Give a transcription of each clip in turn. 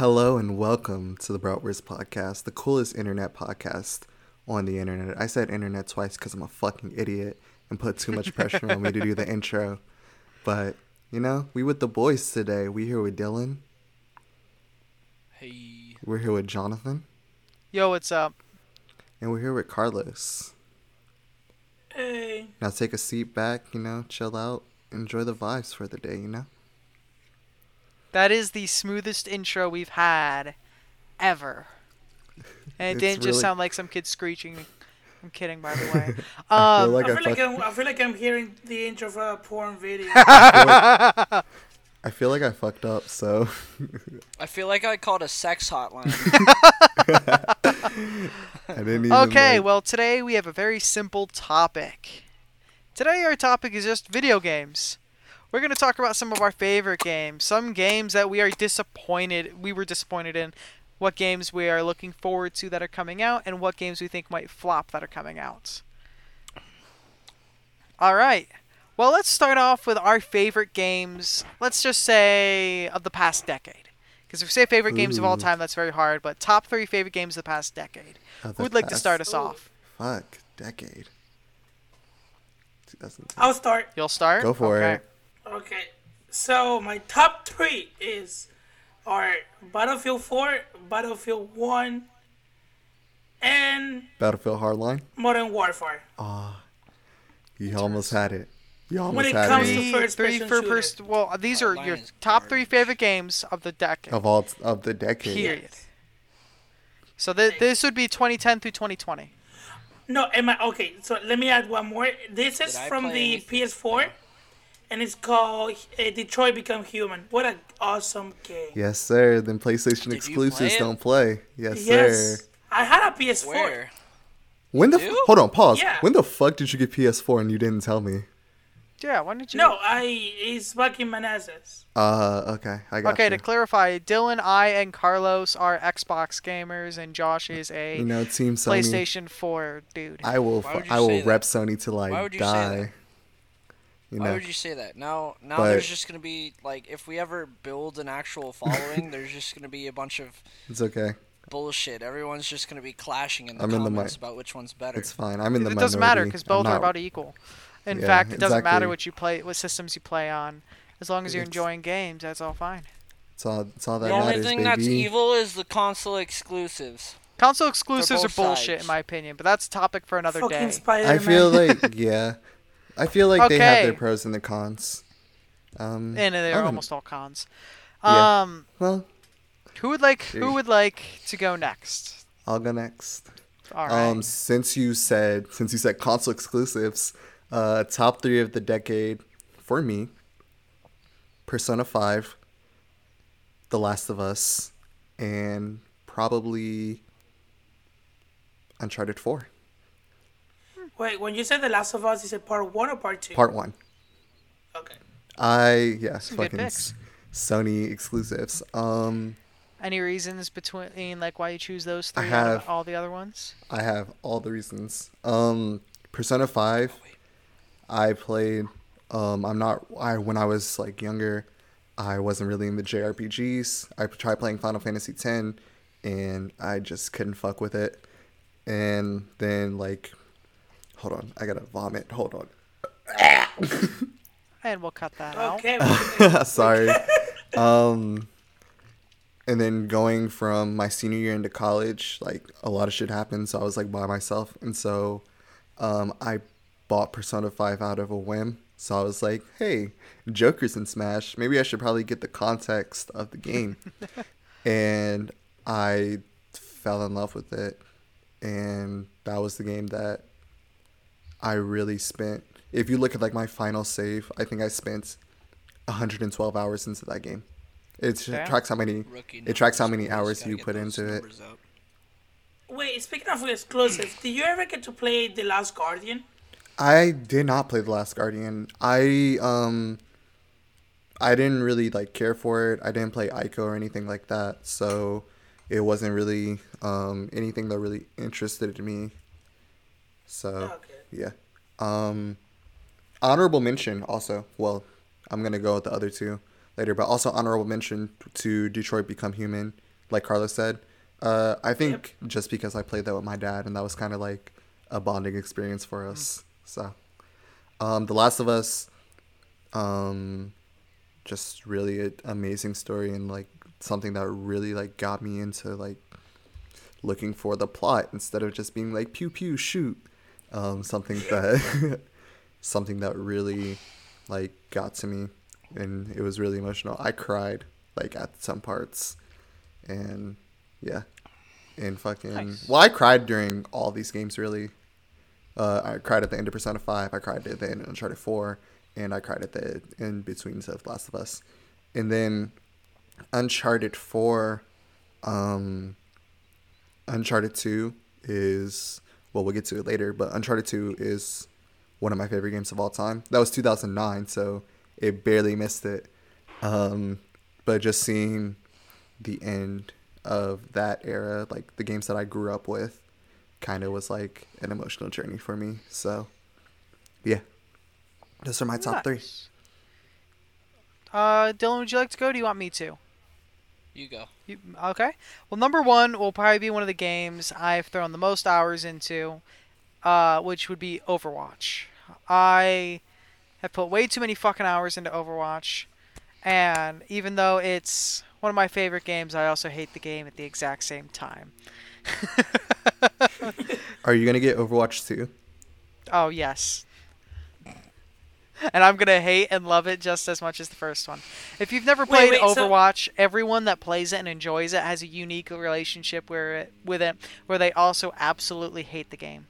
Hello and welcome to the Bratwurst Podcast, the coolest internet podcast on the internet. I said internet twice because I'm a fucking idiot and put too much pressure on me to do the intro. But, you know, we with the boys today. We here with Dylan. Hey. We're here with Jonathan. Yo, what's up? And we're here with Carlos. Hey. Now take a seat back, you know, chill out, enjoy the vibes for the day, you know? That is the smoothest intro we've had ever. And it It's didn't just really- sound like some kid screeching. I'm kidding, by the way. I feel Um, like I I, feel like fuck- I'm, I feel like I'm hearing the intro of a porn video. I feel like I fucked up, so I feel like I called a sex hotline. I didn't even okay, like- well, today we have a very simple topic. Today, our topic is just video games. We're going to talk about some of our favorite games, some games that we are disappointed, we were disappointed in, what games we are looking forward to that are coming out, and what games we think might flop that are coming out. All right. Well, let's start off with our favorite games. Let's just say of the past decade. Because if we say favorite games of all time, that's very hard. But top three favorite games of the past decade. of Who the would like to start us off? Oh, fuck, decade. I'll start. You'll start. Go for okay. it. Okay. So my top three is are Battlefield 4, Battlefield 1, and Battlefield Hardline. Modern Warfare. Ah, you almost had it. You almost When it had comes it. to Three, first three person for first. Well, these are Hardline your top three favorite games of the decade. of all of the decade. Period. So th- this would be 2010 through 2020. No, am I okay? So let me add one more. This is from the anything? PS4, and it's called uh, Detroit Become Human. What an awesome game! Yes, sir. Then PlayStation Did exclusives play don't play. Yes, Yes, sir. I had a PS4. Where? When the f- hold on, pause. Yeah. When the fuck did you get PS4 and you didn't tell me? Yeah, why didn't you? No, I it's back in Manassas. Uh, okay, I got it. Okay, you. to clarify, Dylan, I, and Carlos are Xbox gamers, and Josh is a you know, Team Sony. PlayStation 4 dude. I will. Why fu- would you I will rep that? Sony till I Why would you say die. that? You Why would you say that? Now, now But- there's just gonna be like, if we ever build an actual following, there's just gonna be a bunch of It's okay. bullshit. Everyone's just gonna be clashing in the I'm in the comments mi- about which one's better. It's fine. I'm in the it doesn't matter because I'm both are about equal. In Yeah, fact, it doesn't matter what you play, what systems you play on, as long as you're It's- enjoying games. That's all fine. It's all. It's all that the only thing baby. that's evil is the console exclusives. Console exclusives are both bullshit, in my opinion, but that's a topic for another Fucking day. Spider-Man. I feel like yeah, I feel like they have their pros and their cons. Um, and they're almost all cons. Yeah. Um, well, who would like who would like to go next? I'll go next. All right. Um, since you said since you said console exclusives, uh, top three of the decade for me: Persona Five, The Last of Us, and probably Uncharted Four, Wait, when you said The Last of Us, is it part one or part two? Part One. Okay. I yes, fucking picks. s- Sony exclusives. Um, Any reasons between like why you choose those I three out of have- all the other ones? I have all the reasons. Um, Persona Five, I played. Um, I'm not. I when I was like younger, I wasn't really into JRPGs. I tried playing Final Fantasy X, and I just couldn't fuck with it. And then like, hold on, I gotta vomit. Hold on. And we'll cut that out. Okay. well, Sorry. um, and then going from my senior year into college, like a lot of shit happened, so I was like by myself, and so um, I bought Persona Five out of a whim. So I was like, hey, Joker's in Smash. Maybe I should probably get the context of the game. and I fell in love with it, and that was the game that I really spent. If you look at like my final save, I think I spent 112 hours into that game. It Damn. tracks how many Rookie it tracks how many hours you put into it. numbers up. wait, speaking of exclusives, did you ever get to play The Last Guardian? I did not play The Last Guardian. I um I didn't really like care for it. I didn't play Ico or anything like that, so it wasn't really um anything that really interested me. So Okay. Yeah. Um honorable mention also. Well, I'm going to go with the other two later, but also honorable mention to Detroit Become Human like Carlos said. Uh, I think just because I played that with my dad, and that was kind of like a bonding experience for us. So, um, The Last of Us, um, just really an amazing story and like something that really like got me into like looking for the plot instead of just being like pew pew shoot. Um, something that something that really like got to me and it was really emotional. I cried like at some parts, and yeah, and fucking. Nice. Well, I cried during all these games really. Uh, I cried at the end of Persona Five. I cried at the end of Uncharted Four, and I cried at the in between of Last of Us, and then Uncharted Four, um, Uncharted Two is well, we'll get to it later, but Uncharted Two is one of my favorite games of all time. That was 2009, so it barely missed it. Um, but just seeing the end of that era, like the games that I grew up with, kind of was like an emotional journey for me. So, yeah, those are my top three. Uh, Dylan, would you like to go? Do you want me to? You go. You, okay. Well, number one will probably be one of the games I've thrown the most hours into, uh, which would be Overwatch. I have put way too many fucking hours into Overwatch, and even though it's one of my favorite games, I also hate the game at the exact same time. Are you gonna get Overwatch 2? Oh yes. And I'm gonna hate and love it just as much as the first one. If you've never played wait, so- Overwatch, everyone that plays it and enjoys it has a unique relationship where it, with it, where they also absolutely hate the game.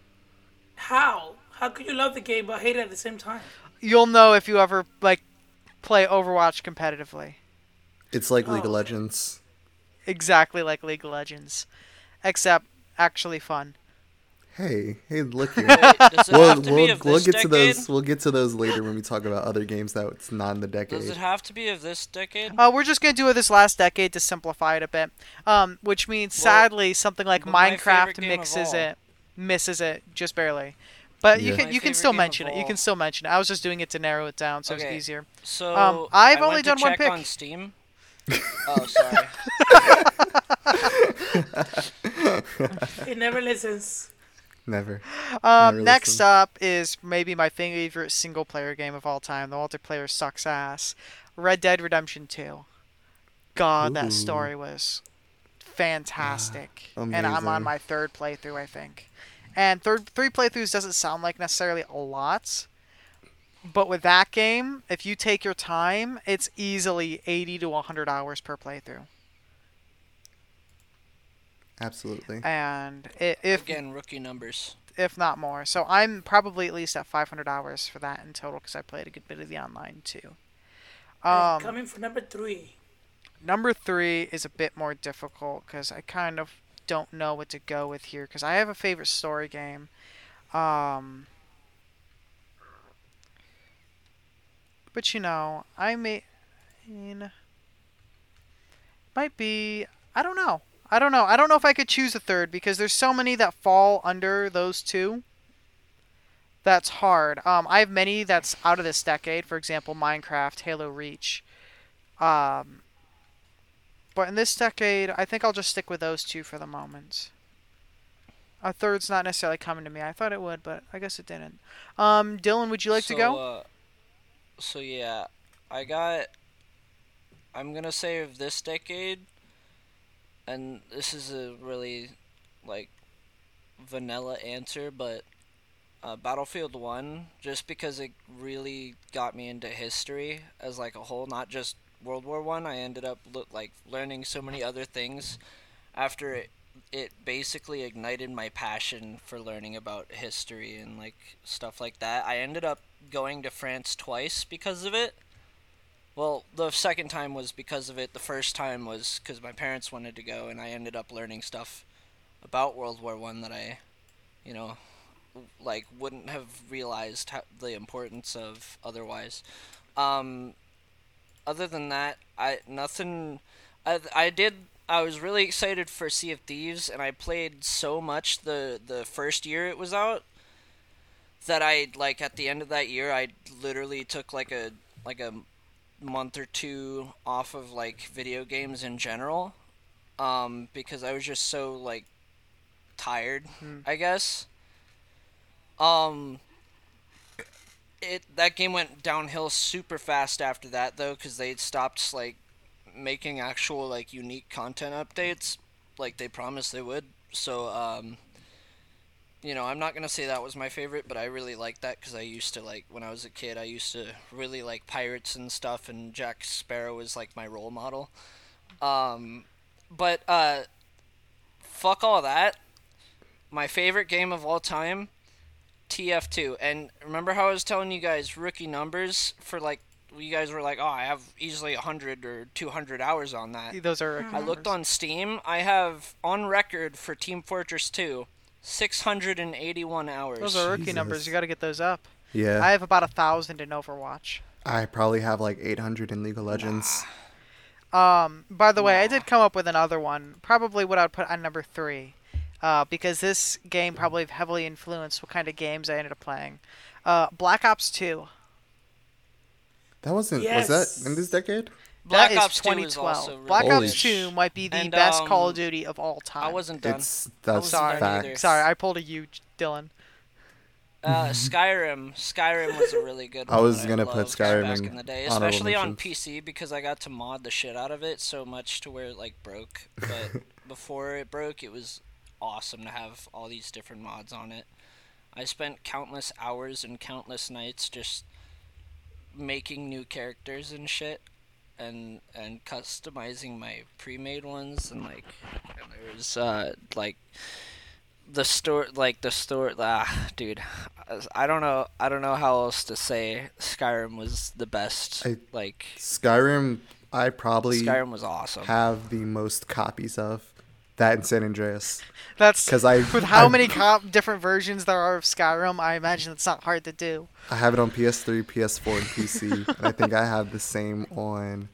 How? How could you love the game but hate it at the same time? You'll know if you ever like play Overwatch competitively, It's like oh. League of Oh. Legends. exactly like League of Legends, except actually fun. Hey, hey, look here. Wait, does it we'll have to we'll, of we'll this get to those. We'll get to those later when we talk about other games that it's not in the decade. Does it have to be of this decade? Uh, we're just gonna do it this last decade to simplify it a bit, um, which means Well, sadly something like but my favorite Minecraft game mixes it, misses it just barely. But you can My you can still mention it. You can still mention it. I was just doing it to narrow it down so Okay. it's easier. So Um, I've I only went done to one pick. on Steam. oh, sorry. he never listens. Never. Um, next listened. up is maybe my favorite single player game of all time. The multiplayer sucks ass. Red Dead Redemption 2. God, Ooh. that story was fantastic. and I'm on my third playthrough, I think. And third three playthroughs doesn't sound like necessarily a lot. But with that game, if you take your time, it's easily 80 to 100 hours per playthrough. Absolutely. And i if Again, rookie numbers. if not more. So I'm probably at least at 500 hours for that in total because I played a good bit of the online too. Um, Coming for number three. number three is a bit more difficult because I kind of don't know what to go with here because I have a favorite story game. Um, but you know, I may, I mean, might be. I don't know. I don't know. I don't know if I could choose a third because there's so many that fall under those two. That's hard. Um, I have many that's out of this decade. For example, Minecraft, Halo Reach. Um, but in this decade, I think I'll just stick with those two for the moment. A third's not necessarily coming to me. I thought it would, but I guess it didn't. Um, Dylan, would you like so, to go? Uh, so yeah, I got. I'm gonna save this decade, and this is a really like vanilla answer, but uh, Battlefield One, just because it really got me into history as like a whole, not just World War One. I. ended up lo- like learning so many other things after it. It basically ignited my passion for learning about history and like stuff like that. I ended up going to France twice because of it. Well, the second time was because of it. The first time was because my parents wanted to go, and I ended up learning stuff about World War One that I, you know, like wouldn't have realized how, the importance of otherwise. Um, other than that, I nothing. I I did. I was really excited for Sea of Thieves, and I played so much the the first year it was out that I like at the end of that year I literally took like a like a month or two off of like video games in general um, because I was just so like tired, Hmm. I guess. Um, it that game went downhill super fast after that though, because they stopped like making actual like unique content updates, like they promised they would. So um, you know, I'm not gonna say that was my favorite, but I really liked that because I used to like when I was a kid, I used to really like pirates and stuff, and Jack Sparrow was like my role model. Um, but uh, fuck all that. My favorite game of all time, TF2. And remember how I was telling you guys rookie numbers for like you guys were like, oh, I have easily 100 or 200 hours on that. Those are. I looked on Steam. I have on record for Team Fortress 2, 681 hours. Those are rookie numbers. You got to get those up. Yeah. I have about a thousand in Overwatch. I probably have like 800 in League of Legends. Um, by the way, I did come up with another one. Probably what I would put on number three, uh, because this game probably heavily influenced what kind of games I ended up playing. Uh, Black Ops Two. That wasn't. Yes. Was that in this decade? Black That is Ops 2 is 2012. also really Black Holy Ops 2 might be the And, best Call um, of Duty of all time. I wasn't done. It's that's wasn't done fact. either. Sorry, I pulled a huge Dylan. Uh, Skyrim. Skyrim was a really good one. I was gonna put Skyrim back in in the day, especially on. PC because I got to mod the shit out of it so much to where it like broke. But before it broke, it was awesome to have all these different mods on it. I spent countless hours and countless nights just making new characters and shit and and customizing my pre-made ones and like and there's uh like the store like the store ah dude i don't know i don't know how else to say skyrim was the best I- like Skyrim. I probably skyrim was awesome have the most copies of that in San Andreas That's because I with how I- many comp- different versions there are of Skyrim. I imagine it's not hard to do. I have it on PS3, PS4, and PC. and I think I have the same on.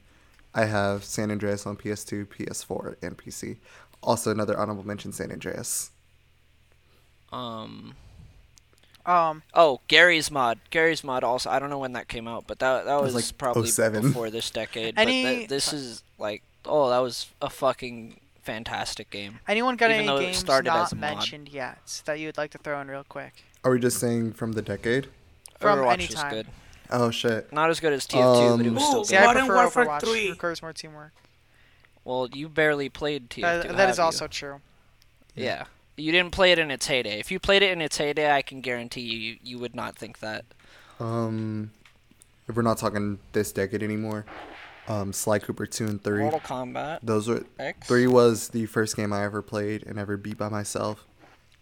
I have San Andreas on PS2, PS4, and PC. Also, another honorable mention: San Andreas. um Um, oh Garry's Mod Garry's Mod also i don't know when that came out but that that was was, like probably 07. before this decade Any- but th- this is like oh that was a fucking fantastic game anyone got Even any though it games not as mentioned yet that you'd like to throw in real quick? Are we just saying from the decade? From Overwatch any was time. good Oh shit! not as good as tf2 but it was Um, still Ooh, good See, I Modern prefer Warfare Overwatch. 3. Requires more teamwork. well you barely played tf2 That, that have is you? also true. Yeah. You didn't play it in its heyday. If you played it in its heyday, I can guarantee you you, you would not think that. Um, if we're not talking this decade anymore, um, Sly Cooper two and three. Mortal Kombat Those were X. three was the first game I ever played and ever beat by myself.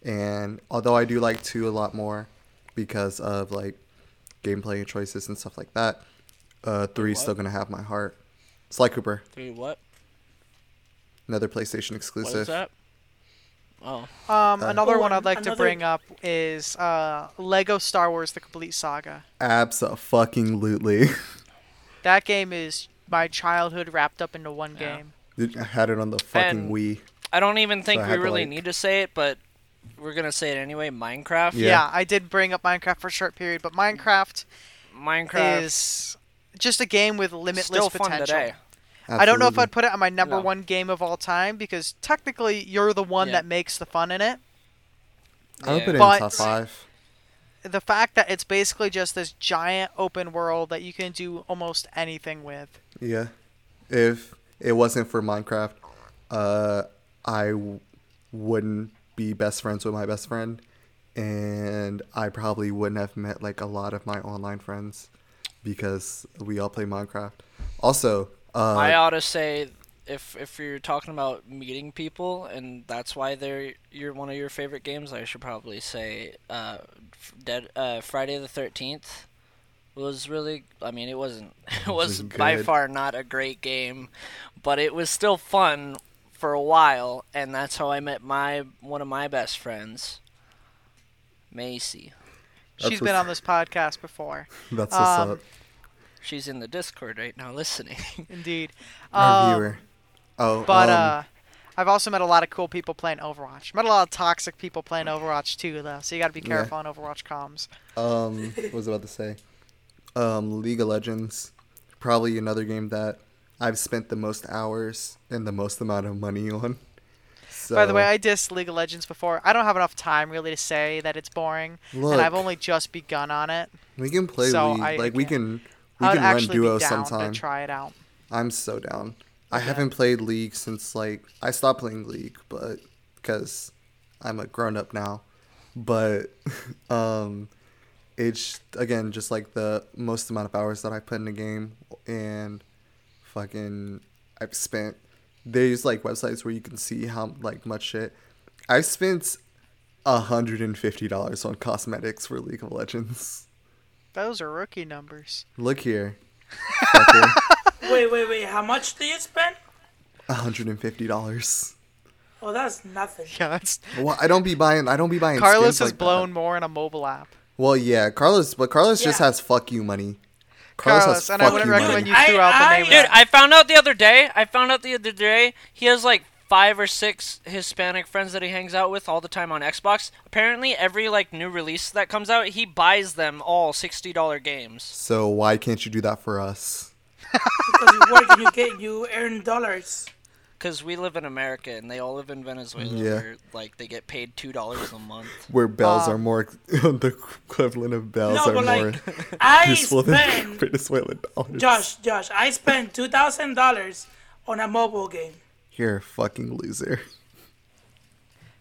And although I do like two a lot more because of like gameplay choices and stuff like that, uh, three is still gonna have my heart. Sly Cooper, Three what? another PlayStation exclusive. What is exclusive. that? Oh, Um, Uh, another Oh, one I'd like to bring up is uh, Lego Star Wars: The Complete Saga. Absolutely. That game is my childhood wrapped up into one Yeah. game. I had it on the fucking And- Wii. I don't even think I we had to, really like- need to say it, but we're gonna say it anyway. Minecraft. Yeah. Yeah. I did bring up Minecraft for a short period, but Minecraft Minecraft is just a game with limitless still fun potential. today. I don't know if I'd put it on my number No. one game of all time because technically you're the one Yeah. that makes the fun in it. I would Yeah. put it in top five. The fact that it's basically just this giant open world that you can do almost anything with. Yeah. If it wasn't for Minecraft, uh, I w- wouldn't be best friends with my best friend, and I probably wouldn't have met like a lot of my online friends because we all play Minecraft. Also, uh, I ought to say, if if you're talking about meeting people and that's why they're you're one of your favorite games, I should probably say, uh, Dead uh, Friday the Thirteenth was really. I mean, it wasn't. It was was by far not a great game, but it was still fun for a while, and that's how I met my one of my best friends, Macy. That's She's been on this podcast before. that's what's um, up. She's in the Discord right now listening. Indeed. Our Um, viewer. Oh, But um, uh, I've also met a lot of cool people playing Overwatch. Met a lot of toxic people playing Overwatch too, though. So you got to be Yeah. careful on Overwatch comms. Um, what was I about to say? Um, League of Legends, probably another game that I've spent the most hours and the most amount of money on. So, By the way, I dissed League of Legends before. I don't have enough time really to say that it's boring, look, and I've only just begun on it. we can play so League. I- like we can we I'd can run duo duos be down sometime. to try it out. I'm so down. I haven't played League since like I stopped playing League, but because I'm a grown up now. But um, it's again just like the most amount of hours that I put in a game, and fucking I've spent. There's like websites where you can see how like much shit I've spent hundred and fifty dollars on cosmetics for League of Legends. Those are rookie numbers. Look here, Wait, wait, wait. How much do you spend? hundred and fifty dollars. Oh, that's nothing. Yeah, that's Well, I don't be buying. I don't be buying. Carlos skins has like blown That. more in a mobile app. Well, yeah, Carlos, but Carlos just has fuck you money. Carlos, and I wouldn't money. recommend you I- threw out the I- name. Uh, Dude, it. I found out the other day. I found out the other day he has like five or six Hispanic friends that he hangs out with all the time on Xbox. Apparently, every like new release that comes out, he buys them all sixty dollar games. So why can't you do that for us? Because you work and you get you earn dollars. Cause we live in America and they all live in Venezuela, Yeah. where like they get paid two dollars a month. Where bells Um, are more the equivalent of bells No, are but more like I useful than Venezuelan dollars. Josh, Josh, I spent two thousand dollars on a mobile game. you're a fucking loser.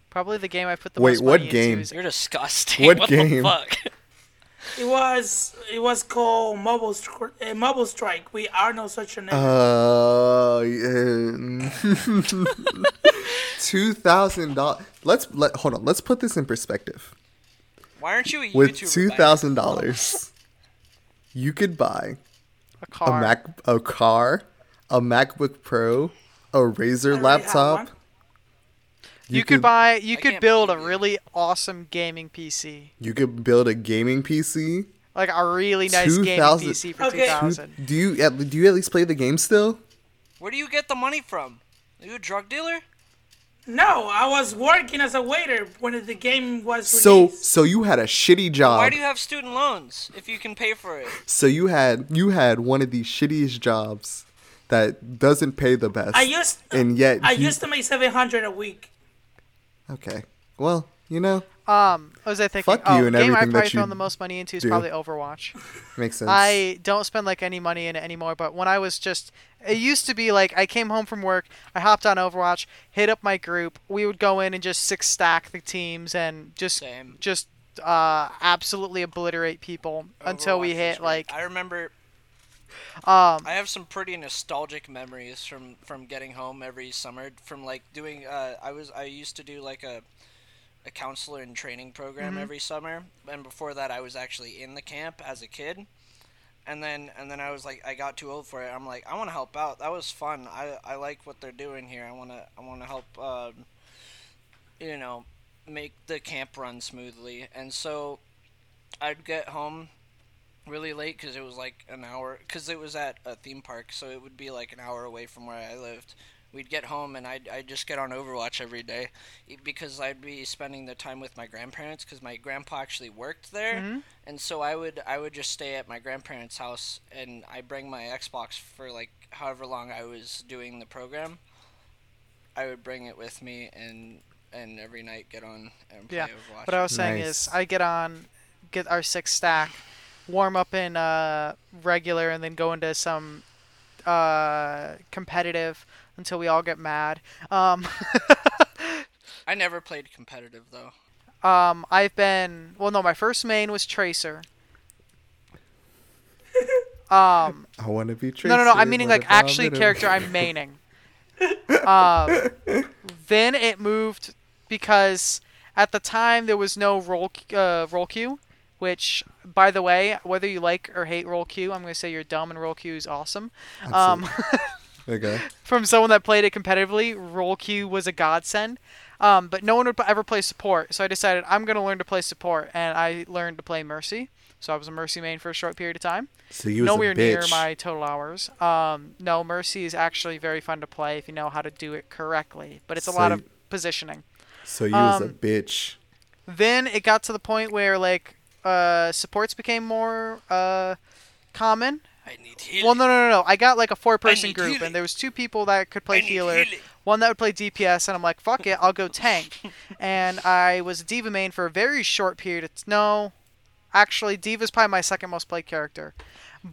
Probably the game I put the Wait, most what money game? into is You're disgusting. What What, game? the fuck? It was it was called Mobile Stri- uh, Mobile Strike. We are no such a name. Uh, two thousand dollars. Let's let hold on. Let's put this in perspective. Why aren't you a With YouTuber? two by thousand dollars, you could buy a car, a. Mac, a car, a MacBook Pro, a Razer I have laptop. One. you, could, buy. You I could build a really awesome gaming PC, You could build a gaming PC. like a really nice gaming PC for Okay. two thousand. Do you at, do you at least play the game still? Where do you get the money from? Are you a drug dealer? No, I was working as a waiter when the game was So released. so you had a shitty job. Why do you have student loans if you can pay for it? so you had you had one of the shittiest jobs that doesn't pay the best. I used and yet I you- used to make seven hundred a week. Okay. Well, you know, Um, what was I thinking? Fuck oh, you and game everything I've that probably you thrown the most money into is do. probably Overwatch. makes sense. I don't spend like any money in it anymore, but when I was just it used to be like I came home from work, I hopped on Overwatch, hit up my group, we would go in and just six stack the teams and just Same. just uh absolutely obliterate people until we hit like I remember um I have some pretty nostalgic memories from from getting home every summer from like doing uh I was I used to do like a a counselor and training program Mm-hmm. every summer and before that I was actually in the camp as a kid and then and then I was like I got too old for it. I'm like I want to help out. That was fun. I I like what they're doing here. I want to I want to help um you know make the camp run smoothly. And so I'd get home really late because it was like an hour because it was at a theme park so it would be like an hour away from where i lived we'd get home and i'd, I'd just get on overwatch every day because i'd be spending the time with my grandparents because my grandpa actually worked there Mhm. and so i would i would just stay at my grandparents house and i bring my xbox for like however long i was doing the program i would bring it with me and and every night get on and play Yeah, overwatch what I was saying Nice. is I get on get our six stack, warm up in uh regular and then go into some uh competitive until we all get mad. Um i never played competitive though Um, I've been well. No, my first main was Tracer. Um, I want to be Tracer. no, no, no. I'm meaning like actually character I'm maining. Um, then it moved because at the time there was no role uh, role queue, which by the way, whether you like or hate role queue, I'm gonna say you're dumb and role Q is awesome. Um, Okay. from someone that played it competitively, role Q was a godsend. Um, but no one would ever play support, so I decided I'm gonna learn to play support, and I learned to play Mercy. So I was a Mercy main for a short period of time. So you was Nowhere near my total hours. Um, no, Mercy is actually very fun to play if you know how to do it correctly, but it's a So lot of positioning. So you was a um, bitch. Then it got to the point where like uh, supports became more uh, common. I need healing. Well, no, no, no, no. I got like a four-person group, healing. and there was two people that could play healer, healing. one that would play DPS, and I'm like, fuck it, I'll go tank. and I was D.Va main for a very short period. It's no, actually, D.Va's probably my second most played character.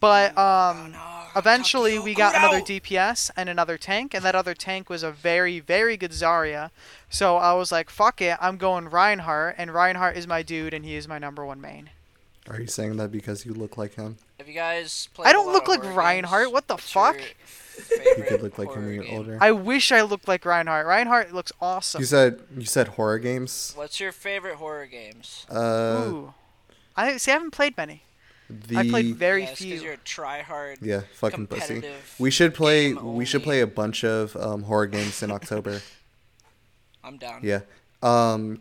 But um, eventually we got another DPS and another tank, and that other tank was a very, very good Zarya. So I was like, fuck it, I'm going Reinhardt, and Reinhardt is my dude, and he is my number one main. Are you saying that because you look like him? Have you guys played? I a don't lot look of like Reinhardt. games? What the What's fuck? You could look like him when you're game? older. I wish I looked like Reinhardt. Reinhardt looks awesome. You said you said horror games. What's your favorite horror games? Uh, Ooh. I see. I haven't played many. The I played very yeah, few. you're a try-hard. yeah, fucking pussy. We should play. We should play a bunch of um, horror games in October. I'm down. yeah. Um.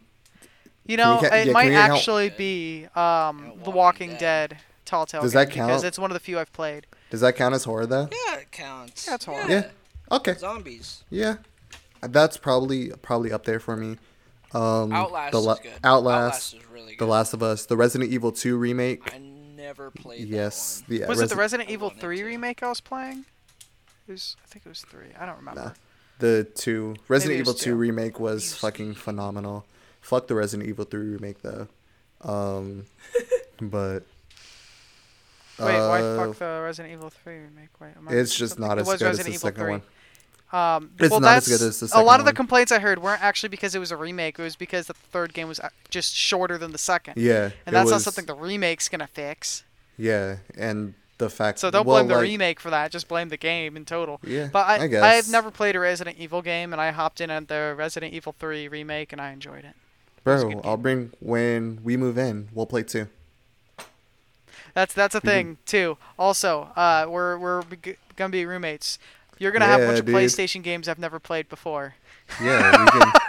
You know, ca- it can might we count- actually be um, The Walking Walking Dead. Dead Telltale Does game that because it's one of the few I've played. Does that count as horror though? Yeah, it counts. Yeah, it's horror. Yeah. Okay. Zombies. Yeah. That's probably probably up there for me. Um, Outlast the La- is good. Outlast, is really good. The Last of Us, the Resident Evil 2 remake. I never played yes. that one. The Was it the Resident Evil 3 remake I was playing? It was, I think it was 3. I don't remember. Nah. the two Resident Evil 2 two. remake was fucking phenomenal. Fuck the Resident Evil 3 remake though. Um, but Wait, why uh, fuck the Resident Evil 3 remake? Wait, am I It's just something? not It as was good as Resident the Evil second 3. one. Um, It's well, not as good as the second a lot of the complaints I heard weren't actually because it was a remake. It was because the third game was uh, just shorter than the second. Yeah, and it that's not something the remake's gonna fix. Yeah, and the fact. So don't well, blame the like, remake for that. Just blame the game in total. Yeah, But I, I guess. I've never played a Resident Evil game, and I hopped in at the Resident Evil 3 remake, and I enjoyed it. was Bro, good I'll bring when we move in. We'll play two. That's that's a Mm-hmm. thing too. Also, uh, we're we're g- gonna be roommates. You're gonna have a Yeah, bunch of dude. PlayStation games I've never played before. Yeah, we can.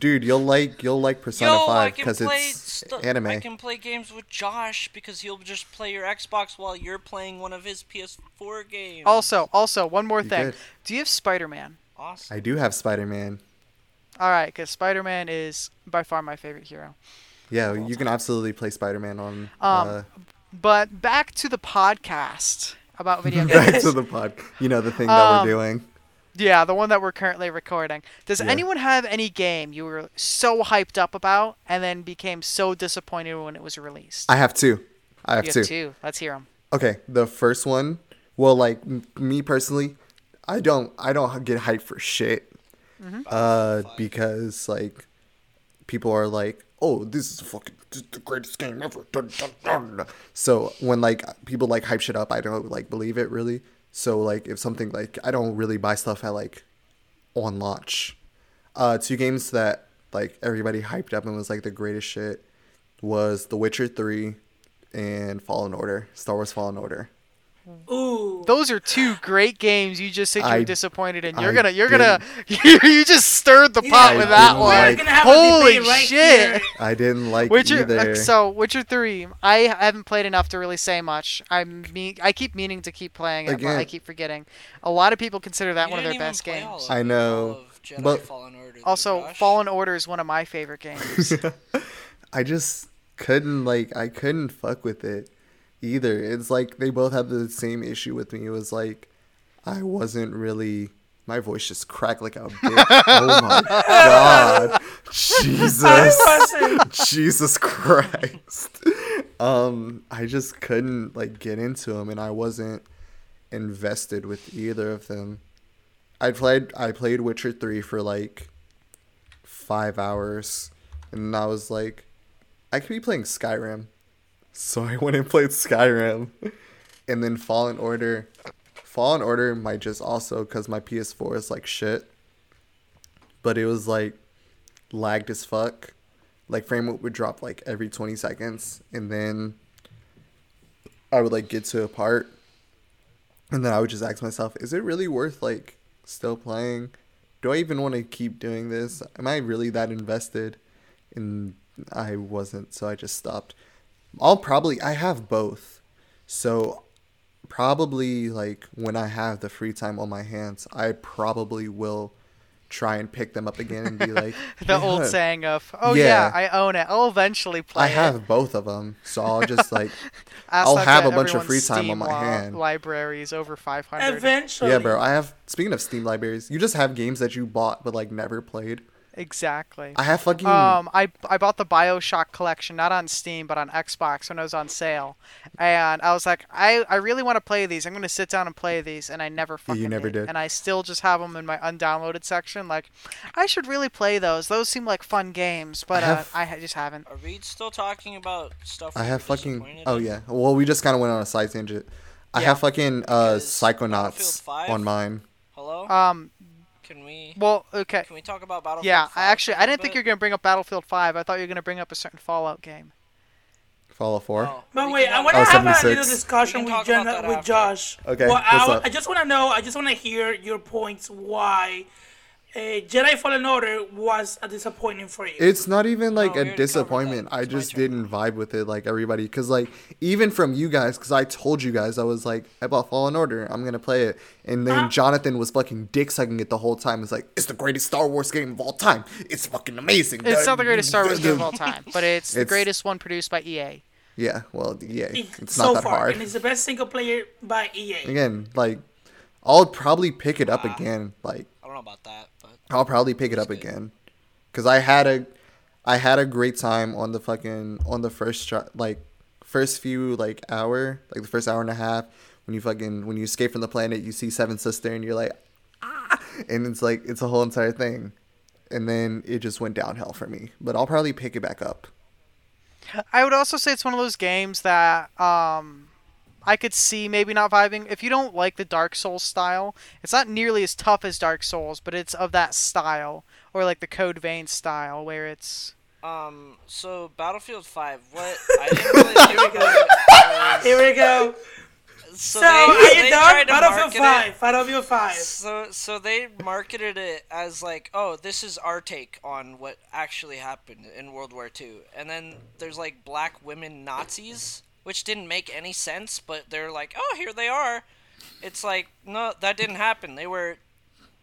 Dude, you'll like you'll like Persona Yo, Five because it's stu- anime. I can play games with Josh because he'll just play your Xbox while you're playing one of his PS4 games. Also, also one more You thing. could. Do you have Spider-Man? awesome. I do have Spider Man. All right, because Spider-Man is by far my favorite hero. Yeah, you can absolutely play Spider Man on. Um, uh, But back to the podcast about video back games. to the pod. You know the thing that Um, we're doing. Yeah, the one that we're currently recording. Does Yeah. anyone have any game you were so hyped up about and then became so disappointed when it was released? I have two. I have you two. have two. Let's hear them. Okay, the first one. Well, like m- me personally, I don't I don't get hyped for shit. Mm-hmm. Uh, because like people are like, "Oh, this is fucking this is the greatest game ever." Dun, dun, dun. So when like people like hype shit up, I don't like believe it really. So like if something like I don't really buy stuff at like on launch. Uh, two games that like everybody hyped up and was like the greatest shit was The Witcher Three and Fallen Order, Star Wars Fallen Order. Ooh. Those are two great games. You just said you I- disappointed, and you're I gonna, you're gonna, you, you just stirred the Yeah, pot I with that one. Like- gonna have a Holy right shit! here. I didn't like Witcher. either. uh, So Witcher Three, I haven't played enough to really say much. I me, I keep meaning to keep playing it, but I keep forgetting. A lot of people consider that You one of their best games. of I know, all of Jedi but- Fallen Order, Also, Josh. Fallen Order is one of my favorite games. I just couldn't like I couldn't fuck with it either. It's like they both have the same issue with me. It was like I wasn't really my voice just cracked like a bitch. oh my god. Jesus. Jesus Christ. Um I just couldn't like get into them and I wasn't invested with either of them. I played I played Witcher 3 for like 5 hours and I was like I could be playing Skyrim. So I went and played Skyrim. And then Fallen Order Fallen Order might just also cuz my PS4 is like shit. But it was like lagged as fuck. Like frame rate would drop like every 20 seconds and then I would like get to a part and then I would just ask myself, is it really worth like still playing? Do I even want to keep doing this? Am I really that invested? And I wasn't, so I just stopped. I'll probably I have both. So probably like when I have the free time on my hands, I probably will try and pick them up again and be like The old saying of, "Oh yeah. Yeah. I own it. I'll eventually play I it." have both of them, so I'll just like I'll have a bunch of free time on my li- hand. Libraries over 500. Eventually. yeah, bro. I have speaking of Steam libraries, you just have games that you bought but like never played. Exactly. I have fucking Um, I I bought the Bioshock collection not on Steam but on Xbox when it was on sale, and I was like, I, I really want to play these. I'm gonna sit down and play these, and I never fucking You never did. And I still just have them in my undownloaded section. Like, I should really play those. Those seem like fun games, but I uh, I just haven't. Are we still talking about stuff? I have fucking oh yeah. Well, we just kind of went on a side tangent. I Yeah. have fucking uh Psychonauts on mine. Hello. Um, can we? well, okay. Can we talk about Battlefield? Yeah, 5 I actually I didn't think you were gonna bring up Battlefield 5. I thought you were gonna bring up a certain Fallout game. Fallout 4. Oh, But we wait, can I have- want to Oh, have a little discussion with talk Jen, with. Josh. Okay, Well, I, what's w- up? I just want to know. I just want to hear your points why uh, Jedi Fallen Order was a disappointment for you. It's not even like we a already covered that. disappointment. I just didn't vibe with it like everybody. Cause like even from you guys, cause I told you guys I was like I bought Fallen Order. I'm gonna play it, and then Uh-huh. Jonathan was fucking dick sucking it the whole time. It's like it's the greatest Star Wars game of all time. It's fucking amazing. It's not the greatest Star Wars game of all time, but it's the greatest one produced by EA. Yeah, well, yeah, It's it's so not that far, hard. and it's the best single player by EA. Again, like I'll probably pick it up again. Like I don't know about that, but I'll probably pick it up again, cause I had a, I had a great time on the fucking on the first try, like first few like hour, like the first hour and a half when you fucking when you escape from the planet, you see Seven Sister and you're like, ah, and it's like it's a whole entire thing, and then it just went downhill for me. But I'll probably pick it back up. I would also say it's one of those games that um, I could see maybe not vibing. If you don't like the Dark Souls style, it's not nearly as tough as Dark Souls, but it's of that style, or like the Code Vein style, where it's. um, so Battlefield 5. What I didn't really think about it was- Here we go. So, So, they, are they you tried done? to Battlefield market it- Five. Battlefield Five. So so they marketed it as like, oh, this is our take on what actually happened in World War II. And then there's like black women Nazis, which didn't make any sense, but they're like, oh, here they are. It's like, no, that didn't happen. They were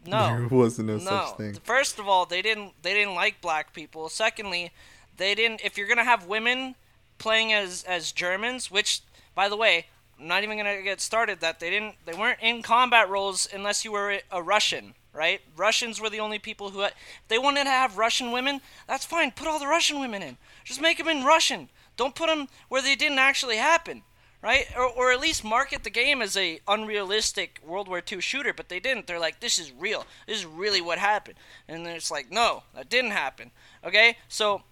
no. There wasn't no, no. such thing. First of all, they didn't they didn't like black people. Secondly, they didn't if you're going to have women playing as as Germans, which by the way, I'm not even going to get started that they didn't they weren't in combat roles unless you were a Russian, right? Russians were the only people who had, if they wanted to have Russian women, that's fine. Put all the Russian women in. Just make them in Russian. Don't put them where they didn't actually happen. Right, or, or at least market the game as a unrealistic World War II shooter, but they didn't. They're like, this is real. This is really what happened, and then it's like, no, that didn't happen. Okay, so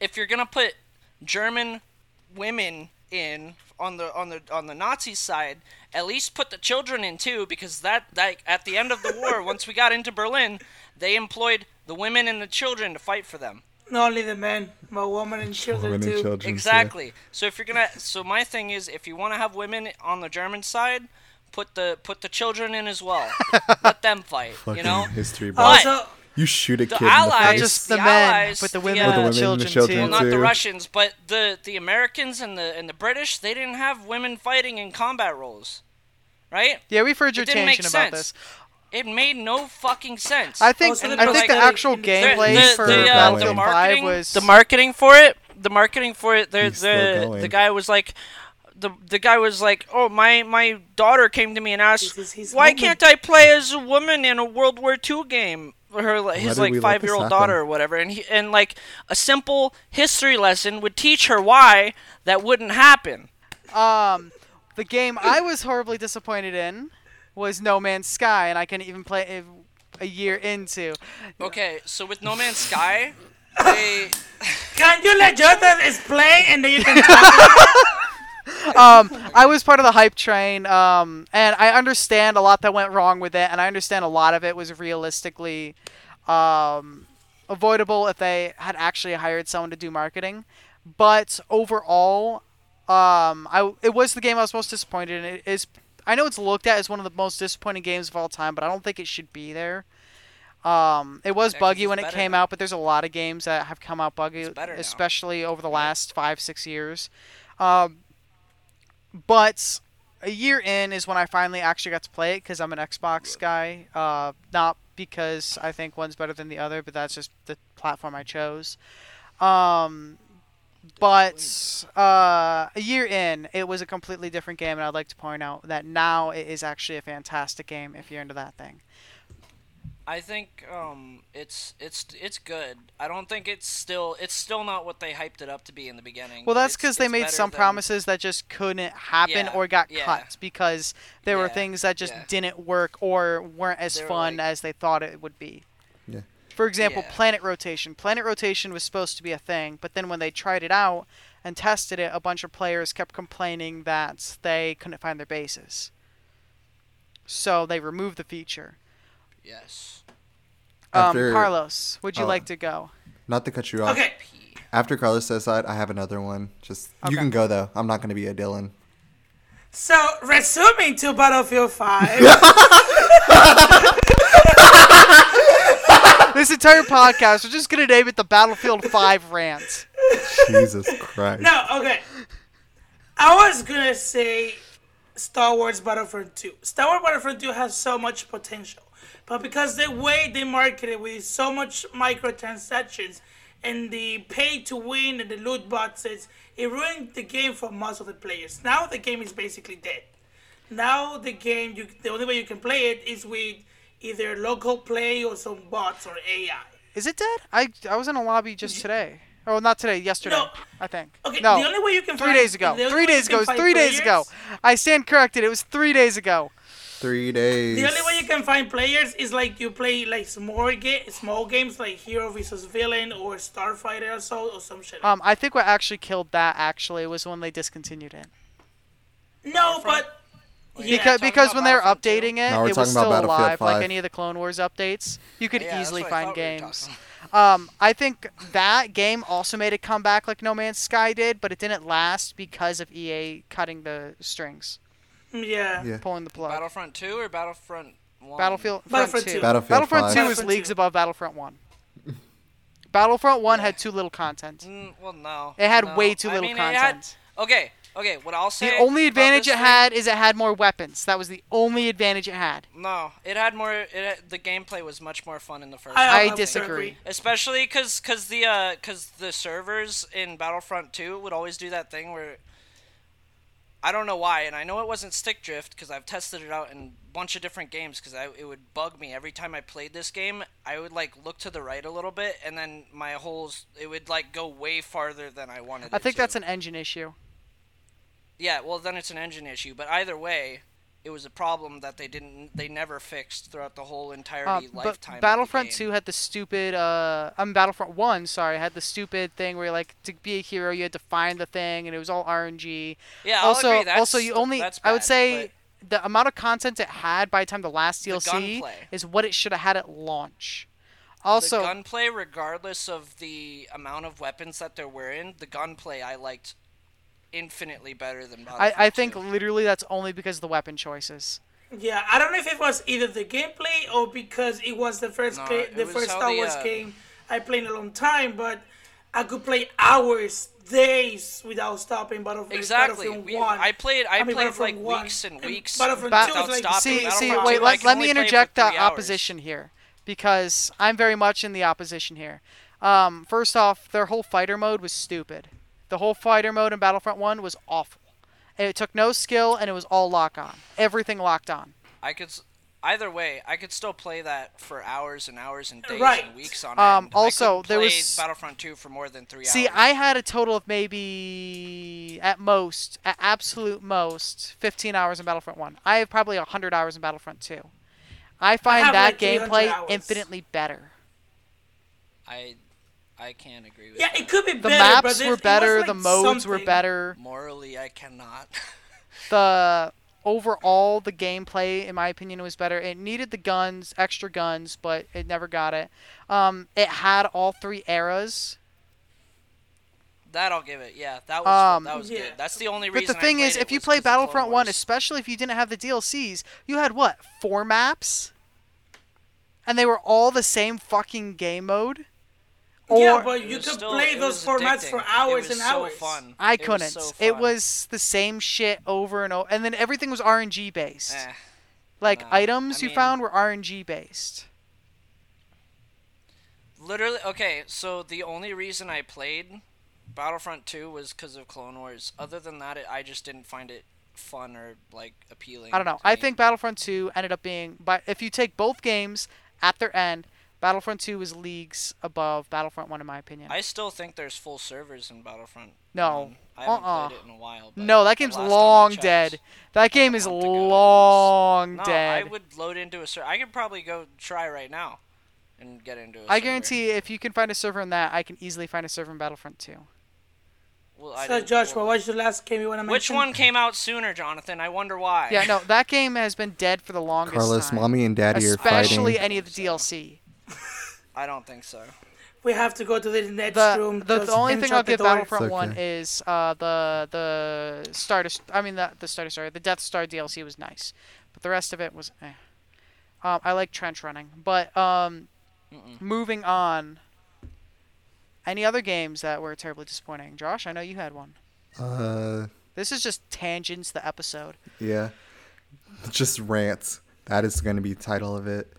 if you're gonna put German women in on the on the on the Nazi side, at least put the children in too, because that like at the end of the war, once we got into Berlin, they employed the women and the children to fight for them. Not only the men, but women and children Women and too. children, too. Exactly. So if you're gonna, so my thing is, if you want to have women on the German side, put the put the children in as well. Let them fight. Fucking you know. history, bro. But- Also, you shoot a the kid in allies- the face. just the the, men, allies, but the the, women uh, and the the women and children, the children, too. Well, not the. Russians, but the the Americans and the and the British. They didn't have women fighting in combat roles, right? Yeah, we've heard your It didn't make about sense. this. It made no fucking sense. I think Also, I the think the actual the- gameplay the, for the, uh, the marketing, was the marketing for it. The marketing for it. The the the guy was like, the the guy was like, oh my my daughter came to me and asked, This is why moment." can't I play as a woman in a World War II game? Her his like five year old daughter or whatever, and he and like a simple history lesson would teach her why that wouldn't happen. Um, the game I was horribly disappointed in was No Man's Sky, and I can even play it a year into. Okay, so with No Man's Sky, they can you let Jonathan explain and then you can talk? um, I was part of the hype train, um, and I understand a lot that went wrong with it, and I understand a lot of it was realistically um, avoidable if they had actually hired someone to do marketing. But overall, um, I it was the game I was most disappointed in. It is I know it's looked at as one of the most disappointing games of all time, but I don't think it should be there. Um, it was buggy when it came now. out, but there's a lot of games that have come out buggy, better now. especially over the last five, six years. Um, but a year in is when I finally actually got to play it because I'm an Xbox guy, uh, not because I think one's better than the other, but that's just the platform I chose. Um, but uh, a year in, it was a completely different game, and I'd like to point out that now it is actually a fantastic game if you're into that thing. I think um, it's it's it's good. I don't think it's still it's still not what they hyped it up to be in the beginning. Well, that's because they made some than- promises that just couldn't happen Yeah, or got yeah. cut because there were things that just yeah. didn't work or weren't as fun like- as they thought it would be. Yeah. For example, Yeah. planet rotation. Planet rotation was supposed to be a thing, but then when they tried it out and tested it, a bunch of players kept complaining that they couldn't find their bases. So they removed the feature. Yes. After- um, Carlos, would you oh. like to go? Not to cut you off. Okay. After Carlos says that, I have another one. Just Okay. you can go though. I'm not gonna be a Dylan. So, resuming to Battlefield 5. This entire podcast, we're just gonna name it the Battlefield 5 rant. Jesus Christ. no, okay. I was gonna say Star Wars Battlefront 2. Star Wars Battlefront 2 has so much potential. But because the way they market it with so much microtransactions and the pay to win and the loot boxes, it ruined the game for most of the players. Now the game is basically dead. Now the game, you the only way you can play it is with either local play or some bots or AI. Is it dead? I I was in a lobby just today. Oh, not today. Yesterday, No. I think. Okay, no, the only way you can three find, days ago. Three days ago. It was three days ago. I stand corrected. It was three days ago. Three days. The only way you can find players is like you play like small ga- small games like Hero vs Villain or Starfighter or so or some shit. Um, I think what actually killed that actually was when they discontinued it. no, but yeah, Because because when they were Battlefront 2? updating it, No, it was still Battlefield alive. Like any of the Clone Wars updates, you could Yeah, easily what I find thought we games. Um, I think that game also made a comeback like No Man's Sky did, but it didn't last because of EA cutting the strings, yeah. Yeah. pulling the plug. Battlefront 2 or Battlefront 1? Battlefield Battlefront 2. 2. Battlefield Battlefront 5. 2 is Battlefront leagues 2. above Battlefront 1. Battlefront 1 had too little content. Mm, well, no. It had no. way too I little mean, it had- content. okay, okay. What I'll say. The only advantage this it thing- had is it had more weapons. That was the only advantage it had. No, it had more. It had, the gameplay was much more fun in the first. I- I disagree. Especially because cause the uh, cause the servers in Battlefront 2 would always do that thing where I don't know why, and I know it wasn't stick drift because I've tested it out in a bunch of different games because it would bug me every time I played this game. I would like look to the right a little bit, and then my holes it would like go way farther than I wanted. I it think to. that's an engine issue. Yeah. Well, then it's an engine issue, but either way. It was a problem that they didn't, they never fixed throughout the whole entire Um, lifetime. but of the Battlefront. 2 had the stupid, uh, I'm Battlefront 1, sorry, had the stupid thing where, like, to be a hero, you had to find the thing, and it was all RNG. Yeah, I'll also, agree, that's, also, you only, that's I would say, but- the amount of content it had by the time the last DLC gunplay. is what it should have had at launch. Also, the gunplay, regardless of the amount of weapons that there were in, the gunplay I liked infinitely better than I, I think 2. literally that's only because of the weapon choices. Yeah, I don't know if it was either the gameplay or because it was the first No, play, the first how Star the, Wars uh, game I played in a long time, but I could play hours, days without stopping Battlefield. exactly. Battlefield We, 1. I played. I, I mean, played Battlefront like 1 weeks and and weeks Battlefront Ba- 2 without like stopping. see, see, wait, 2, let, let me interject the opposition here because I'm very much in the opposition here. Um, first off, their whole fighter mode was stupid. The whole fighter mode in Battlefront 1 was awful. It took no skill and it was all lock on. Everything locked on. I could. Either way, I could still play that for hours and hours and days Right. and weeks on Um, end. also, I couldn't there was- Battlefront 2 for more than three See, hours. I had a total of maybe, at most, at absolute most, 15 hours in Battlefront 1. I have probably 100 hours in Battlefront 2. I find have, that like, gameplay hours. infinitely better. I, I can't agree with yeah, that. it could be The better. maps this- were better, like the modes were better. Morally, I cannot. the overall the gameplay in my opinion was better it needed the guns extra guns but it never got it um, it had all three eras that I'll give it. Yeah, that was Um, that was Yeah. good. That's the only reason but the thing played is if you was play 'cause of Clone battlefront 1 especially if you didn't have the dlcs you had what four maps and they were all the same fucking game mode or yeah, but you could still- play those formats addicting. for hours was and so hours. fun. i It couldn't so it was the same shit over and over and then everything was rng based Eh, like no. items I you found were rng based literally okay. So the only reason I played Battlefront 2 was because of Clone Wars. Other than that, it, I just didn't find it fun or like appealing. I don't know. I me. think Battlefront 2 ended up being, but if you take both games at their end, Battlefront 2 is leagues above Battlefront 1 in my opinion. I still think there's full servers in Battlefront. No. 1. I haven't Uh-uh. played it in a while. but no, that game's last time I long checked- dead. That game is month ago, was- long No, dead. I would load into a server. I could probably go try right now, and get into a I server. guarantee if you can find a server in that, I can easily find a server in Battlefront 2. Well, I So didn't- Joshua, well, what's the last game you want to mention? Which one came out sooner, Jonathan? I wonder why. Yeah, no, that game has been dead for the longest time. Carlos, time. mommy and daddy are fighting. especially any of the DLC. I don't think so. We have to go to the next The, room. the, the only thing I'll the give door. Battlefront It's One is uh, the the Star Des- I mean the the Star Destroyer, the Death Star DLC was nice, but the rest of it was. Eh. Um, I like trench running, but um, Mm-mm. moving on. Any other games that were terribly disappointing? Josh, I know you had one. Uh, This is just tangents. The episode. yeah, just rants. That is going to be the title of it.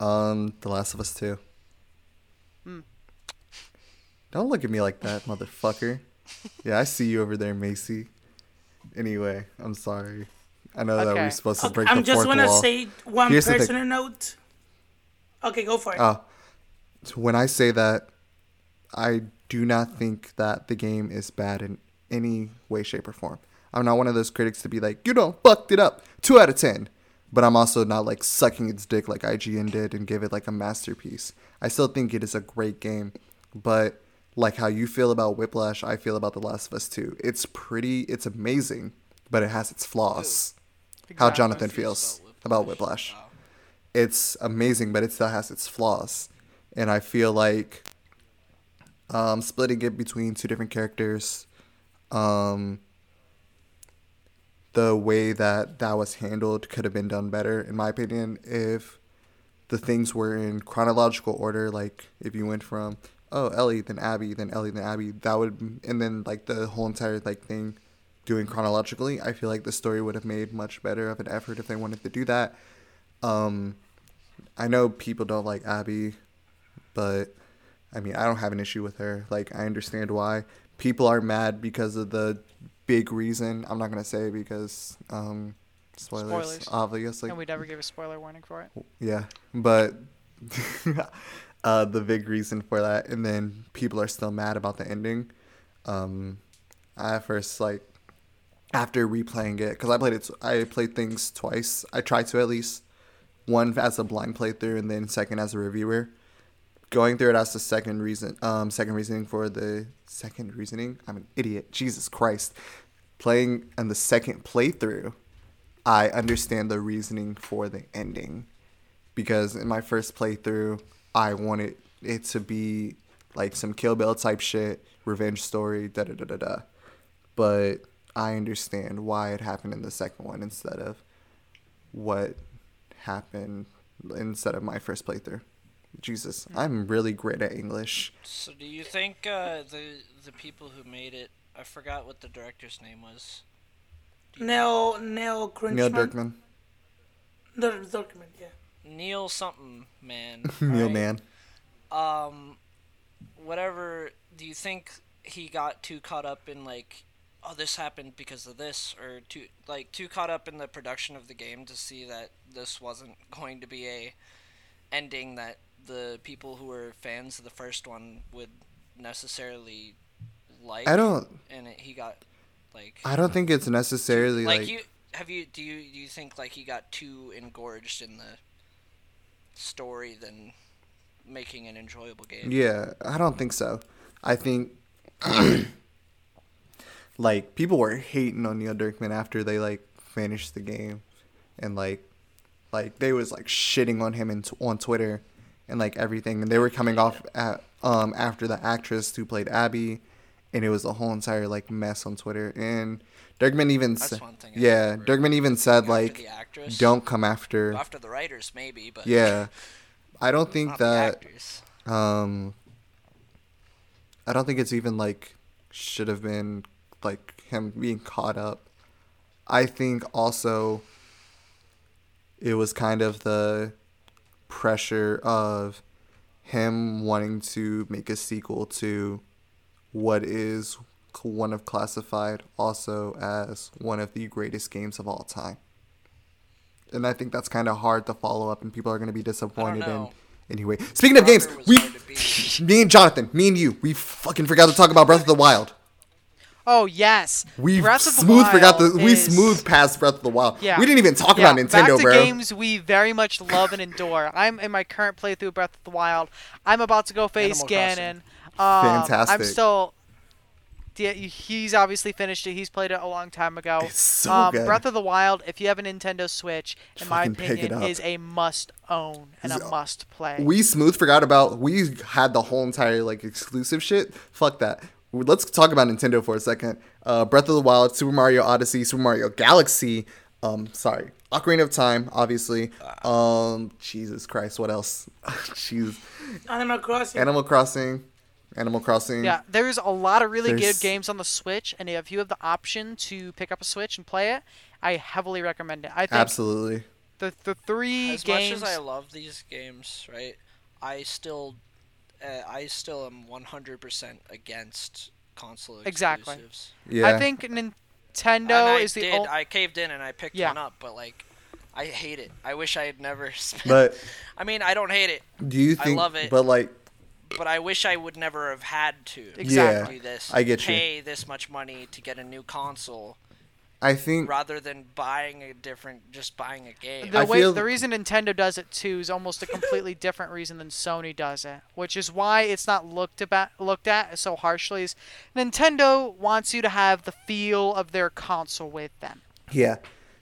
Um, The Last of Us Two. Hmm. Don't look at me like that, motherfucker. yeah, I see you over there, Macy. Anyway, I'm sorry. I know that we're supposed to break Okay, break I'm the just gonna say one Here's the personal note. Okay, go for it. Oh, so when I say that, I do not think that the game is bad in any way, shape, or form. I'm not one of those critics to be like, you know, fucked it up, two out of ten. But I'm also not like sucking its dick like IGN did and give it like a masterpiece. I still think it is a great game, but like how you feel about Whiplash, I feel about The Last of Us 2. It's pretty, it's amazing, but it has its flaws. How Exactly. Jonathan feels about Whiplash Wow. it's amazing, but it still has its flaws. And I feel like um, splitting it between two different characters, um, the way that that was handled could have been done better, in my opinion, if the things were in chronological order. Like if you went from oh Ellie, then Abby, then Ellie, then Abby, that would, and then like the whole entire like thing doing chronologically. I feel like the story would have made much better of an effort if they wanted to do that. Um, I know people don't like Abby, but I mean, I don't have an issue with her. Like, I understand why people are mad because of the big reason. I'm not gonna say because um, spoilers, Spoilers. obviously. and we never gave a spoiler warning for it. Yeah, but uh, the big reason for that, and then people are still mad about the ending. Um, I first like after replaying it because I played it. I played things twice. I tried to at least one as a blind playthrough, and then second as a reviewer. Going through it as the second reason, um, second reasoning for the second reasoning. I'm an idiot. Jesus Christ. Playing on the second playthrough, I understand the reasoning for the ending because in my first playthrough, I wanted it to be like some Kill Bill type shit, revenge story, da da da da da. But I understand why it happened in the second one instead of what happened instead of my first playthrough. Jesus, I'm really great at English. So do you think uh, the the people who made it? I forgot what the director's name was. Neil Neil Crinchman. Neil Druckmann, Neil Druckmann, yeah. Neil something man. Neil right? Man. Um, whatever. Do you think he got too caught up in like, oh, this happened because of this, or too like too caught up in the production of the game to see that this wasn't going to be a ending that the people who were fans of the first one would necessarily like. I don't. And it, he got like. I don't think it's necessarily like, like. you have you do you do you think like he got too engorged in the story than making an enjoyable game? Yeah, I don't think so. I think like people were hating on Neil Druckmann after they like finished the game, and like like they was like shitting on him in t- on Twitter and like everything, and they were coming off at, um after the actress who played Abby, and it was a whole entire like mess on Twitter. And Druckmann even said, one thing I yeah. Druckmann even said like, don't come after. after the writers maybe, but Yeah, I don't think that. Um, I don't think it's even like should have been like him being caught up. I think also it was kind of the pressure of him wanting to make a sequel to what is one of classified also as one of the greatest games of all time. And I think that's kind of hard to follow up, and people are going to be disappointed in anyway. Speaking of games, we, hard to beat. me and Jonathan, me and you, we fucking forgot to talk about Breath of the Wild. Oh yes, We Breath of the smooth forgot the Wild we is- smooth past Breath of the Wild. Yeah. We didn't even talk yeah, about Nintendo, back to bro. games we very much love and adore. I'm in my current playthrough of Breath of the Wild. I'm about to go face Animal Crossing. Ganon. Um, I'm still. Yeah, he's obviously finished it. He's played it a long time ago. It's so um, good. Breath of the Wild, if you have a Nintendo Switch, in my Fucking pick opinion, is a must own and a must play. we smooth forgot about we had the whole entire like exclusive shit. Fuck that. Let's talk about Nintendo for a second. Uh, Breath of the Wild, Super Mario Odyssey, Super Mario Galaxy. Um, sorry, Ocarina of Time, obviously. Um, Jesus Christ, what else? Jeez, Animal Crossing. Animal Crossing, Animal Crossing. Yeah, there's a lot of really There's- good games on the Switch, and if you have the option to pick up a Switch and play it, I heavily recommend it. I think absolutely. the the three As games. much as I love these games, right? I still, uh, I still am 100% against console Exactly. exclusives. Yeah. I think Nintendo And I is the did. only. I caved in and I picked Yeah. one up, but like, I hate it. I wish I had never. Spent, But I mean, I don't hate it, do you think I love it. But like, but I wish I would never have had to. Exactly. Do this. I get you. pay this much money to get a new console I think rather than buying a different, just buying a game. the I way feel- the reason Nintendo does it too is almost a completely different reason than Sony does it, which is why it's not looked about looked at so harshly. Is Nintendo wants you to have the feel of their console with them. yeah.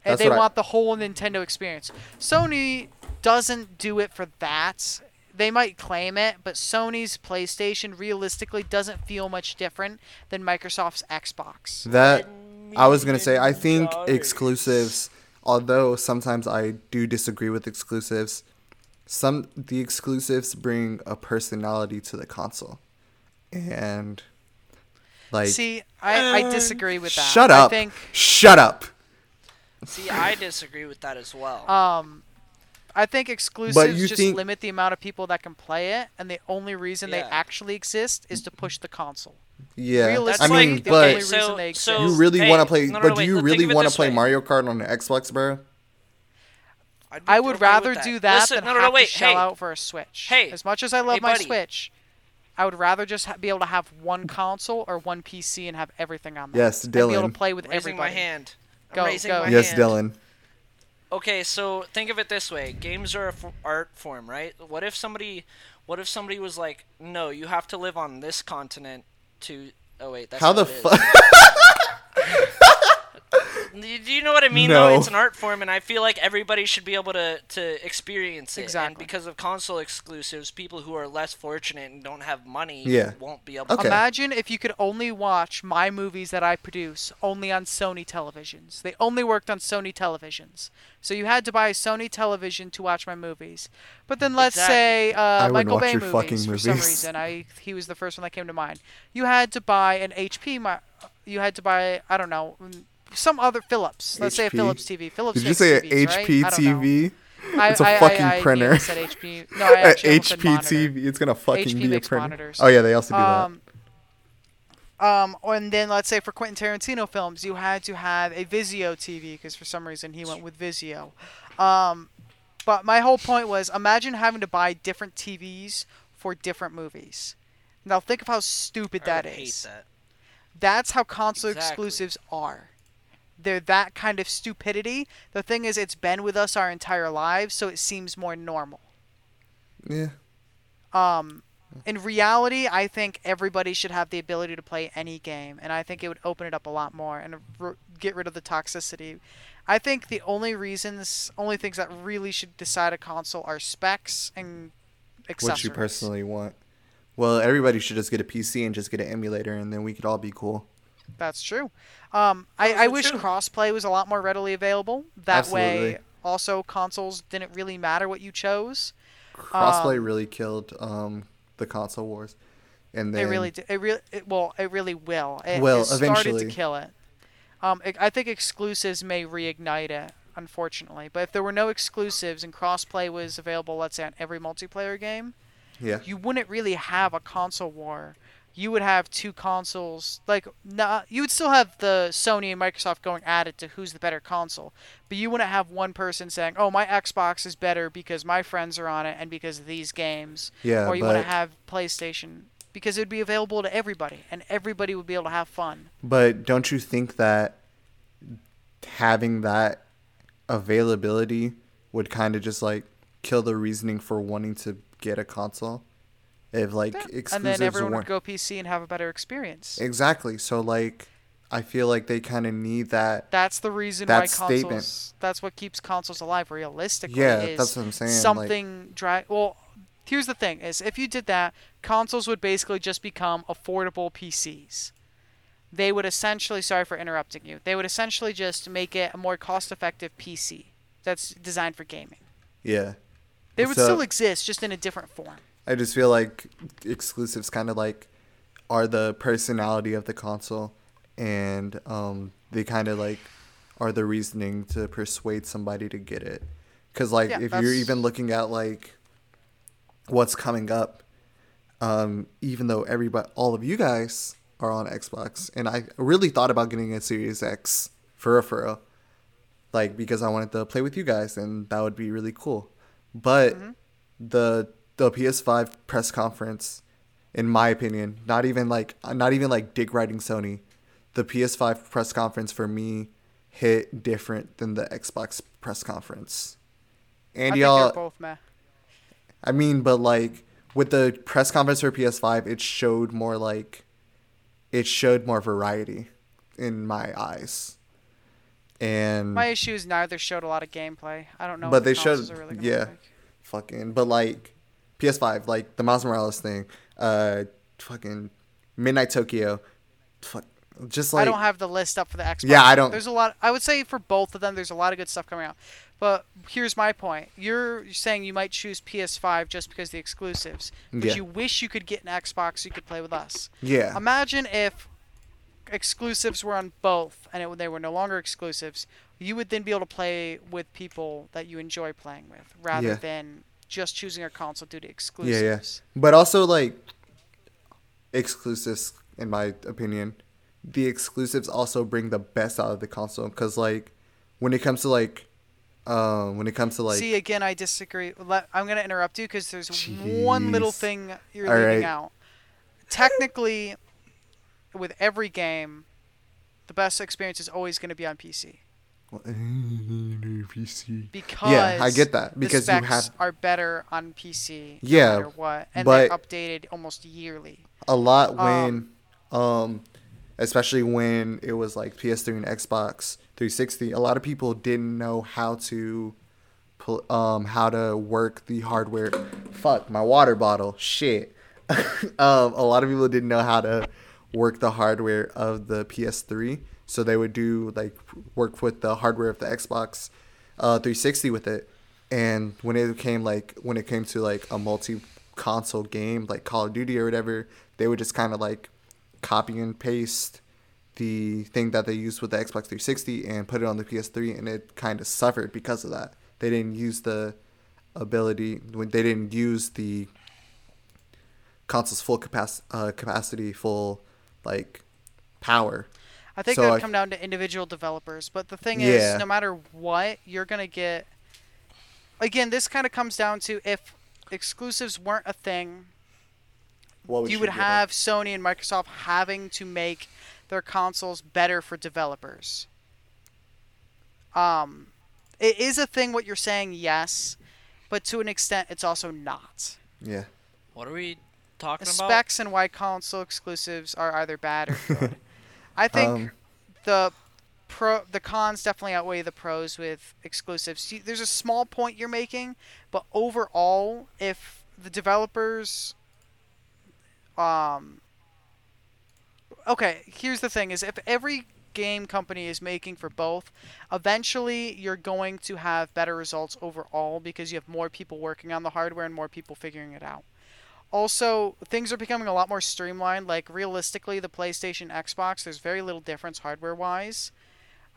and That's they what I- want the whole Nintendo experience. Sony doesn't do it for that. They might claim it, but Sony's PlayStation realistically doesn't feel much different than Microsoft's Xbox. That I was gonna say. I think exclusives, although sometimes I do disagree with exclusives, some the exclusives bring a personality to the console, and like See, I, I Um, disagree with that. shut I up, think shut up. See, I disagree with that as well. um I think exclusives you just think- limit the amount of people that can play it, and the only reason they actually exist is to push the console. Yeah, I mean, the but only reason they exist. you really hey, want to play. no, no, but no, do wait, you really want to play way. Mario Kart on an Xbox, bro? I'd I would okay rather that. do that Listen, than no, no, have no, wait, to shell hey, out for a Switch. Hey, as much as I love hey, my buddy. Switch, I would rather just ha- be able to have one console or one PC and have everything on there. Yes, And be able to Dylan. play with raising my everybody. hand. I'm Go, raising go. my Yes, hand. Dylan. Okay, so think of it this way: games are a f- art form, right? What if somebody, what if somebody was like, "No, you have to live on this continent to." Oh wait, that's How the fuck? Do do you know what I mean? No. Though it's an art form, and I feel like everybody should be able to to experience it. And Exactly. because of console exclusives, people who are less fortunate and don't have money Yeah. won't be able. Okay. to Imagine if you could only watch my movies that I produce only on Sony televisions. They only worked on Sony televisions. So you had to buy a Sony television to watch my movies. But then let's say uh, Michael watch Bay your movies fucking for some reason. I he was the first one that came to mind. You had to buy an HP. mi- You had to buy I don't know some other Philips. Let's say a HP? Philips TV. Philips. Did you say an TVs, right? HP I. TV? It's a I- I- fucking I, printer. I said HP. No, I An actually almost HP. TV. It's gonna fucking HP be a printer. monitors. Oh yeah, they also do Um, um, and then let's say for Quentin Tarantino films, you had to have a Vizio TV because for some reason he went with Vizio. Um, but my whole point was, imagine having to buy different TVs for different movies. Now think of how stupid I that would is. hate that. That's how console Exactly. exclusives are. They're that kind of stupidity. The thing is, it's been with us our entire lives, so it seems more normal. Yeah. Um, in reality, I think everybody should have the ability to play any game, and I think it would open it up a lot more and r- get rid of the toxicity. I think the only reasons, only things that really should decide a console are specs and accessories. What you personally want. Well, everybody should just get a PC and just get an emulator, and then we could all be cool. That's true. Um, I, I wish true. crossplay was a lot more readily available. That way, also consoles didn't really matter what you chose. Crossplay Um, really killed um, the console wars, and then It really, did, it really, it, well, it really will. It, Will, it started eventually. to kill it. Um, I- I think exclusives may reignite it, unfortunately. But if there were no exclusives and crossplay was available, let's say on every multiplayer game, Yeah. you wouldn't really have a console war. You would have two consoles, like not, you would still have the Sony and Microsoft going at it to who's the better console, but you wouldn't have one person saying, "Oh, my Xbox is better because my friends are on it and because of these games," Yeah, or you but wouldn't have PlayStation because it would be available to everybody and everybody would be able to have fun. but don't you think that having that availability would kind of just like kill the reasoning for wanting to get a console? If like and exclusives then everyone would go PC and have a better experience. exactly, so like I feel like they kind of need that. That's the reason That why consoles. statement. That's what keeps consoles alive. Realistically, Yeah, is that's what I'm saying, like- Something drag. Well, here's the thing: is if you did that, consoles would basically just become affordable PCs. They would essentially. Sorry for interrupting you. They would essentially just make it a more cost-effective PC that's designed for gaming. Yeah, They would still exist, just in a different form. I just feel like exclusives kind of like are the personality of the console, and um, they kind of like are the reasoning to persuade somebody to get it. Because like Yeah, if that's- you're even looking at like what's coming up, um, even though everybody, all of you guys are on Xbox, and I really thought about getting a Series X for a for real, like because I wanted to play with you guys, and that would be really cool. But the the PS5 press conference, in my opinion, not even like uh, not even like dick riding Sony, the PS5 press conference for me hit different than the Xbox press conference. And think y'all, both meh. I mean, but like with the press conference for PS5, it showed more like it showed more variety in my eyes. And My issue is neither showed a lot of gameplay. I don't know. But they showed- are really yeah. fucking but like PS5, like the Miles Morales thing, uh fucking Midnight Tokyo, fuck just like I don't have the list up for the Xbox. Yeah, I don't- There's a lot. I would say for both of them, there's a lot of good stuff coming out. But here's my point: you're saying you might choose PS5 just because of the exclusives, but Yeah. you wish you could get an Xbox so you could play with us. yeah. Imagine if exclusives were on both, and it, they were no longer exclusives. You would then be able to play with people that you enjoy playing with, rather Yeah. than just choosing a console due to yeah, exclusives. yeah. Yes. But also like exclusives in my opinion, the exclusives also bring the best out of the console cuz like when it comes to like um when it comes to like See, again, I disagree. Let, I'm going to interrupt you because there's one little thing you're All leaving right. out. Technically, with every game, the best experience is always going to be on PC PC. because Yeah, I get that, the because you specs have- are better on PC. Yeah, no matter what, and they're updated almost yearly. a lot when um especially when it was like PS3 and Xbox 360 a lot of people didn't know how to um how to work the hardware fuck my water bottle shit um a lot of people didn't know how to work the hardware of the PS3 so they would do like work with the hardware of the Xbox uh 360 with it and when it came like when it came to like a multi console game like Call of Duty or whatever, they would just kind of like copy and paste the thing that they used with the Xbox 360 and put it on the PS3, and it kind of suffered because of that. They didn't use the ability when they didn't use the console's full capacity, uh, capacity, full like power. I think So that would I- come down to individual developers. But the thing Yeah. is, no matter what, you're gonna get. Again, this kind of comes down to if exclusives weren't a thing, What you would have Sony and Microsoft having to make their consoles better for developers. Um, it is a thing. What you're saying, yes, but to an extent, it's also not. Yeah. What are we talking The about? specs and why console exclusives are either bad or good. I think Um, the pro the cons definitely outweigh the pros with exclusives. There's a small point you're making, but overall, if the developers um okay, here's the thing is if every game company is making for both, eventually you're going to have better results overall because you have more people working on the hardware and more people figuring it out. Also, things are becoming a lot more streamlined. Like realistically, the PlayStation, Xbox, there's very little difference hardware-wise.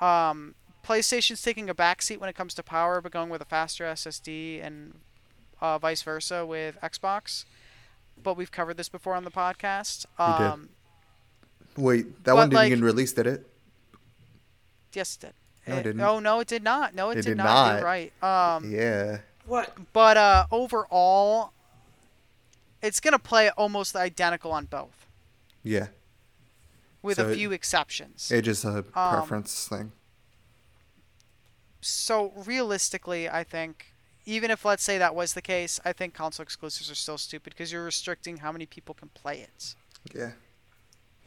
Um, PlayStation's taking a backseat when it comes to power, but going with a faster SSD and uh, vice versa with Xbox. but we've covered this before on the podcast. We did. Um, Wait, that one didn't like- even release, did it? Yes, it did. No, it didn't. Oh no, it did not. No, it, It did, did not. not. You're right. Um, Yeah. What? but uh, overall, it's gonna play almost identical on both, Yeah. with So a it- few exceptions. It's just a Um, preference thing. so realistically, I think even if let's say that was the case, I think console exclusives are still stupid because you're restricting how many people can play it. Yeah.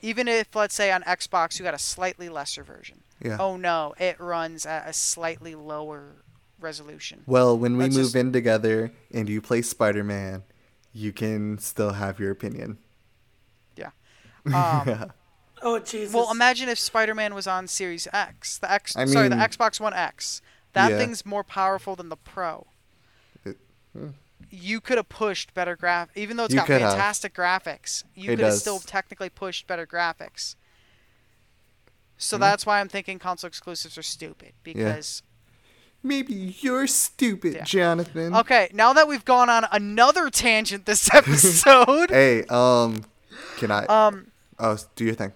Even if let's say on Xbox you got a slightly lesser version. Yeah. Oh no, it runs at a slightly lower resolution. Well, when we Let's move just- in together and you play Spider Man, you can still have your opinion. Yeah. Um, Oh Jesus. well, imagine if Spider-Man was on Series X, the X, I sorry, the Xbox One X. That Yeah. thing's more powerful than the Pro. It- hmm. You could have pushed better graph, even though it's You got could have. fantastic graphics. You could have still technically pushed better graphics. So Hmm. that's why I'm thinking console exclusives are stupid because Maybe you're stupid, Yeah. Jonathan. Okay, now that we've gone on another tangent this episode, Hey, um, can I? um, oh, do your thing.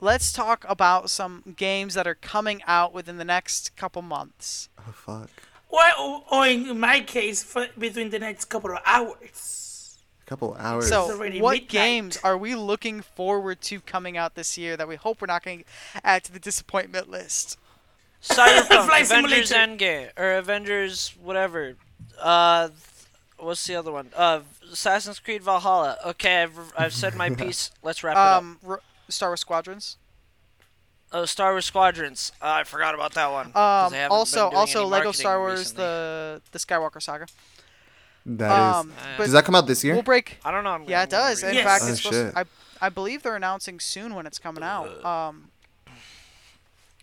let's talk about some games that are coming out within the next couple months. Oh fuck. Well, or in my case, for between the next couple of hours. A couple hours. So, what midnight. games are we looking forward to coming out this year that we hope we're not going to add to the disappointment list? Cyberpunk, Flight Avengers Endgame, or Avengers whatever. Uh, what's the other one? Uh, Assassin's Creed Valhalla. Okay, I've, I've said my piece. Let's wrap it up. Um, R- Star Wars Squadrons. Oh, Star Wars Squadrons. Uh, I forgot about that one. 'cause Um, also, also Lego Star Wars, recently. the the Skywalker Saga. That is. um, but Does that come out this year? we'll break. I don't know. I'm Yeah, I'm it does. In Yes. fact, Oh, it's supposed shit. I I believe they're announcing soon when it's coming out. Um,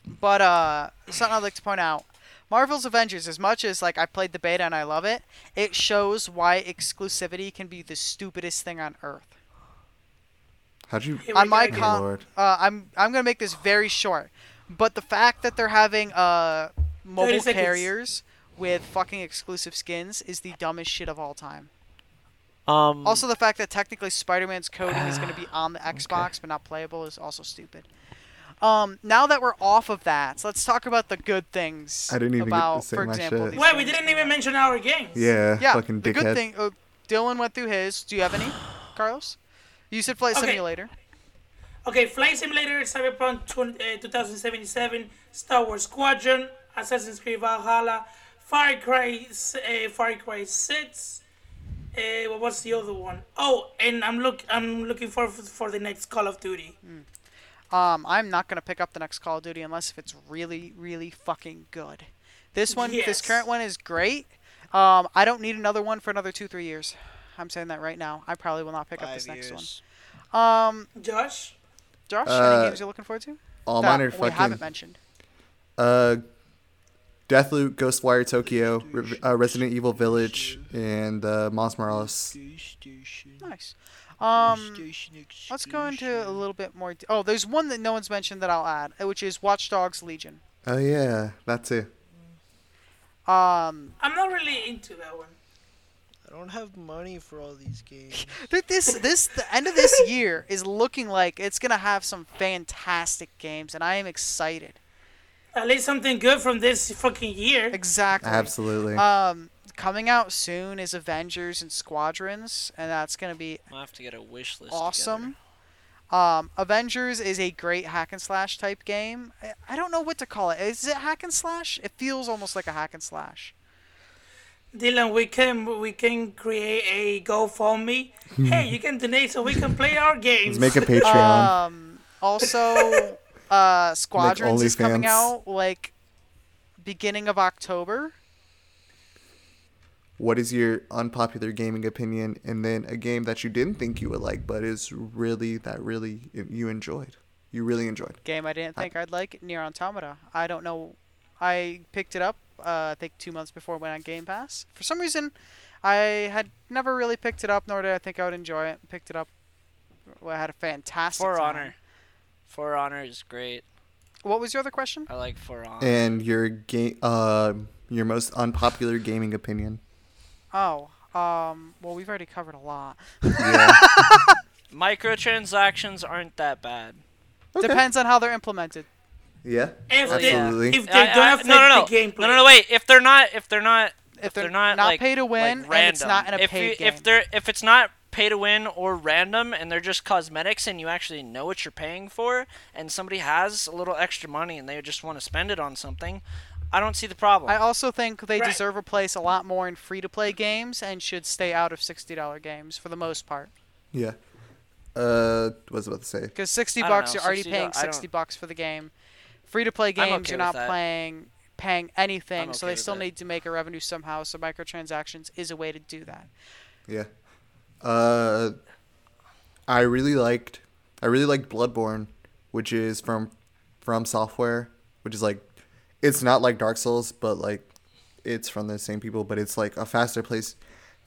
but uh, something I'd like to point out: Marvel's Avengers. As much as like I played the beta and I love it, it shows why exclusivity can be the stupidest thing on earth. How'd you? On my go con- uh, I'm I'm gonna make this very short, but the fact that they're having uh mobile carriers with fucking exclusive skins is the dumbest shit of all time. Um, Also, the fact that technically Spider-Man's coding is going to be on the Xbox but not playable is also stupid. Um, now that we're off of that, so let's talk about the good things. I didn't even get to say for my example, shit. these Wait, we didn't even mention our games. Yeah. Yeah, Fucking the dickhead. good thing. Uh, Dylan went through his. Do you have any, Carlos? You said Flight Okay. Simulator. Okay, Flight Simulator, Cyberpunk 20, uh, 2077, Star Wars Squadron, Assassin's Creed Valhalla, Far Cry, uh, Far Cry 6. Uh, what was the other one? Oh, and I'm look, I'm looking for for the next Call of Duty. Um, I'm not gonna pick up the next Call of Duty unless if it's really, really fucking good. This one, Yes. this current one is great. Um, I don't need another one for another two, three years. I'm saying that right now. I probably will not pick up this five next one. Um, Josh, Josh, Uh, any games you're looking forward to? All that mine are we haven't fucking. mentioned. Uh, Deathloop, Ghostwire Tokyo, Re- uh, Resident Evil Village, and uh, Miles Morales. Nice. Um, let's go into a little bit more. De- oh, there's one that no one's mentioned that I'll add, which is Watch Dogs Legion. Oh yeah, that too. Um, I'm not really into that one. I don't have money for all these games. th- this this the end of this year is looking like it's gonna have some fantastic games, and I am excited. At least something good from this fucking year. Exactly. Absolutely. Um, coming out soon is Avengers and Squadrons, and that's gonna be I'll have to get a wish list. awesome. Um, Avengers is a great hack and slash type game. I, I don't know what to call it. Is it hack and slash? It feels almost like a hack and slash. Dylan, we can we can create a GoFundMe. hey, you can donate so we can play our games. Let's make a Patreon. Um, also, uh, Squadrons is coming out like beginning of October. What is your unpopular gaming opinion? And then a game that you didn't think you would like, but is really that really you enjoyed. You really enjoyed. Game I didn't think I'd like, Nier Automata. I don't know. I picked it up, uh, I think two months before it went on Game Pass. For some reason, I had never really picked it up, nor did I think I would enjoy it. Picked it up. Well, I had a fantastic For time. Honor. For Honor is great. What was your other question? I like For Honor. And your game, uh, your most unpopular gaming opinion. Oh, Um, well, we've already covered a lot. Yeah. Microtransactions aren't that bad. Okay. Depends on how they're implemented. Yeah. If Absolutely. they if they I- don't I- affect no, no, no. the gameplay. No, no, no, wait. If they're not, if they're not, If, they're, not, like pay to win, like and it's not in a if paid you, game. If they're if it's not pay to win or random and they're just cosmetics and you actually know what you're paying for and somebody has a little extra money and they just want to spend it on something, I don't see the problem. I also think they Right. deserve a place a lot more in free-to-play games and should stay out of $60 games for the most part. Yeah. Uh, what was I about to say? Because 60 bucks, know, you're already paying 60 bucks for the game. Free-to-play games, okay you're not that. playing paying anything, I'm so they still that. need to make a revenue somehow. So microtransactions is a way to do that. Yeah. Uh, I really liked, I really liked Bloodborne, which is from, FromSoftware, which is like, it's not like Dark Souls, but like, it's from the same people, but it's like a faster place,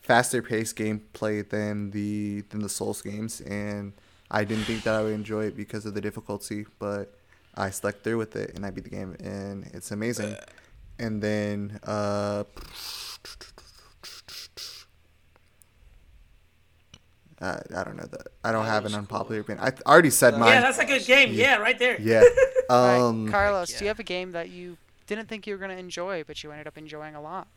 faster paced gameplay than the than the Souls games, and I didn't think that I would enjoy it because of the difficulty, but I stuck through with it and I beat the game, and it's amazing. And then, uh. Uh, I don't know that. I don't That have an was unpopular opinion. I, th- I already said mine. yeah, that's a good game. Yeah, right there. Yeah. Right, Um. Carlos, do you have a game that you didn't think you were going to enjoy, but you ended up enjoying a lot?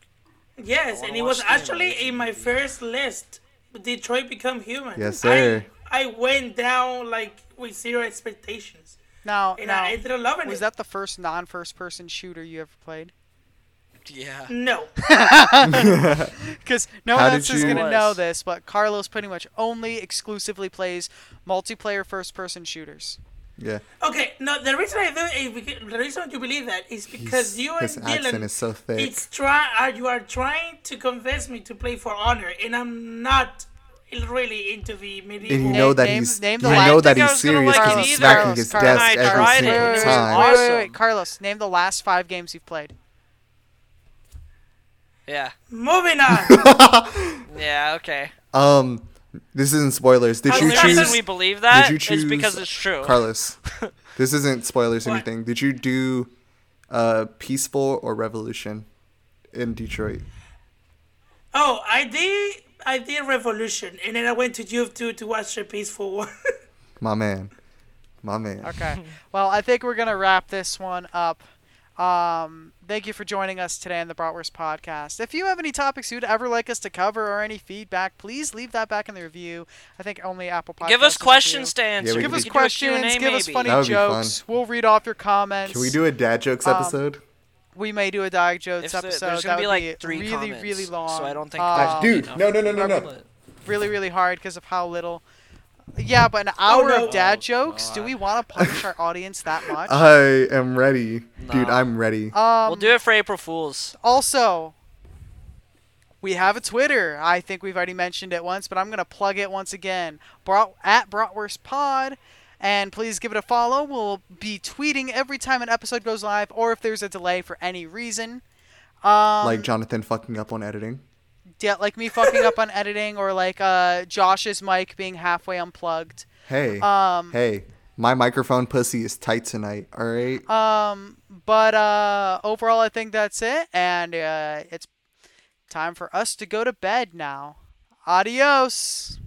Yes, and it was actually animation. in my first list. Detroit Become Human. Yes, sir. I, I went down like with zero expectations, Now, and now I ended up loving was it. that the first non-first-person shooter you ever played? yeah. No. Because no How one else is going to know this, but Carlos pretty much only exclusively plays multiplayer first-person shooters. Yeah. Okay, no. The reason I do it is because, the reason you believe that is because you and His accent Dylan, is so thick. it's try. You are trying to convince me to play For Honor, and I'm not really into the medieval. and you know that Name- he's name you the know last- that I he's serious because it he's smacking his Carlos, desk Carlos, every tried it, single and it was time. Wait, wait, wait, Carlos, name the last five games you've played. Yeah. Moving on. Yeah. Okay. Um, this isn't spoilers. Did The you the reason choose we believe that you is choose because it's true. Carlos? This isn't spoilers or What? anything. Did you do uh peaceful or revolution in Detroit? oh, I did. I did Revolution, and then I went to YouTube to watch the peaceful one. My man. My man. Okay. well, I think we're gonna wrap this one up. Um, thank you for joining us today on the Bratwurst Podcast. If you have any topics you'd ever like us to cover or any feedback, please leave that back in the review. I think only Apple Podcasts. Give us questions to answer. we Give us do- could do a Q&A questions. Give us funny That would be jokes. We'll read off your comments. Can we do a dad jokes Um, episode? We may do a dad jokes If episode. there's that gonna be like be three really, comments, really long. so I don't think Um, Dude, no, no, no, no, no. Really, really hard because of how little. Yeah, but an hour no. of dad Oh, jokes. Do we want to punish our audience that much? I am ready, dude. I'm ready. um, We'll do it for April Fools. Also, we have a Twitter. I think we've already mentioned it once, but I'm gonna plug it once again. Brat, at Bratwurst Pod, and please give it a follow. We'll be tweeting every time an episode goes live, or if there's a delay for any reason. Um, like Jonathan fucking up on editing. Yeah, like me fucking up on editing, or like uh, Josh's mic being halfway unplugged. Hey, Um, hey, my microphone pussy is tight tonight. All right. Um, but uh, overall, I think that's it, and uh, it's time for us to go to bed now. Adios.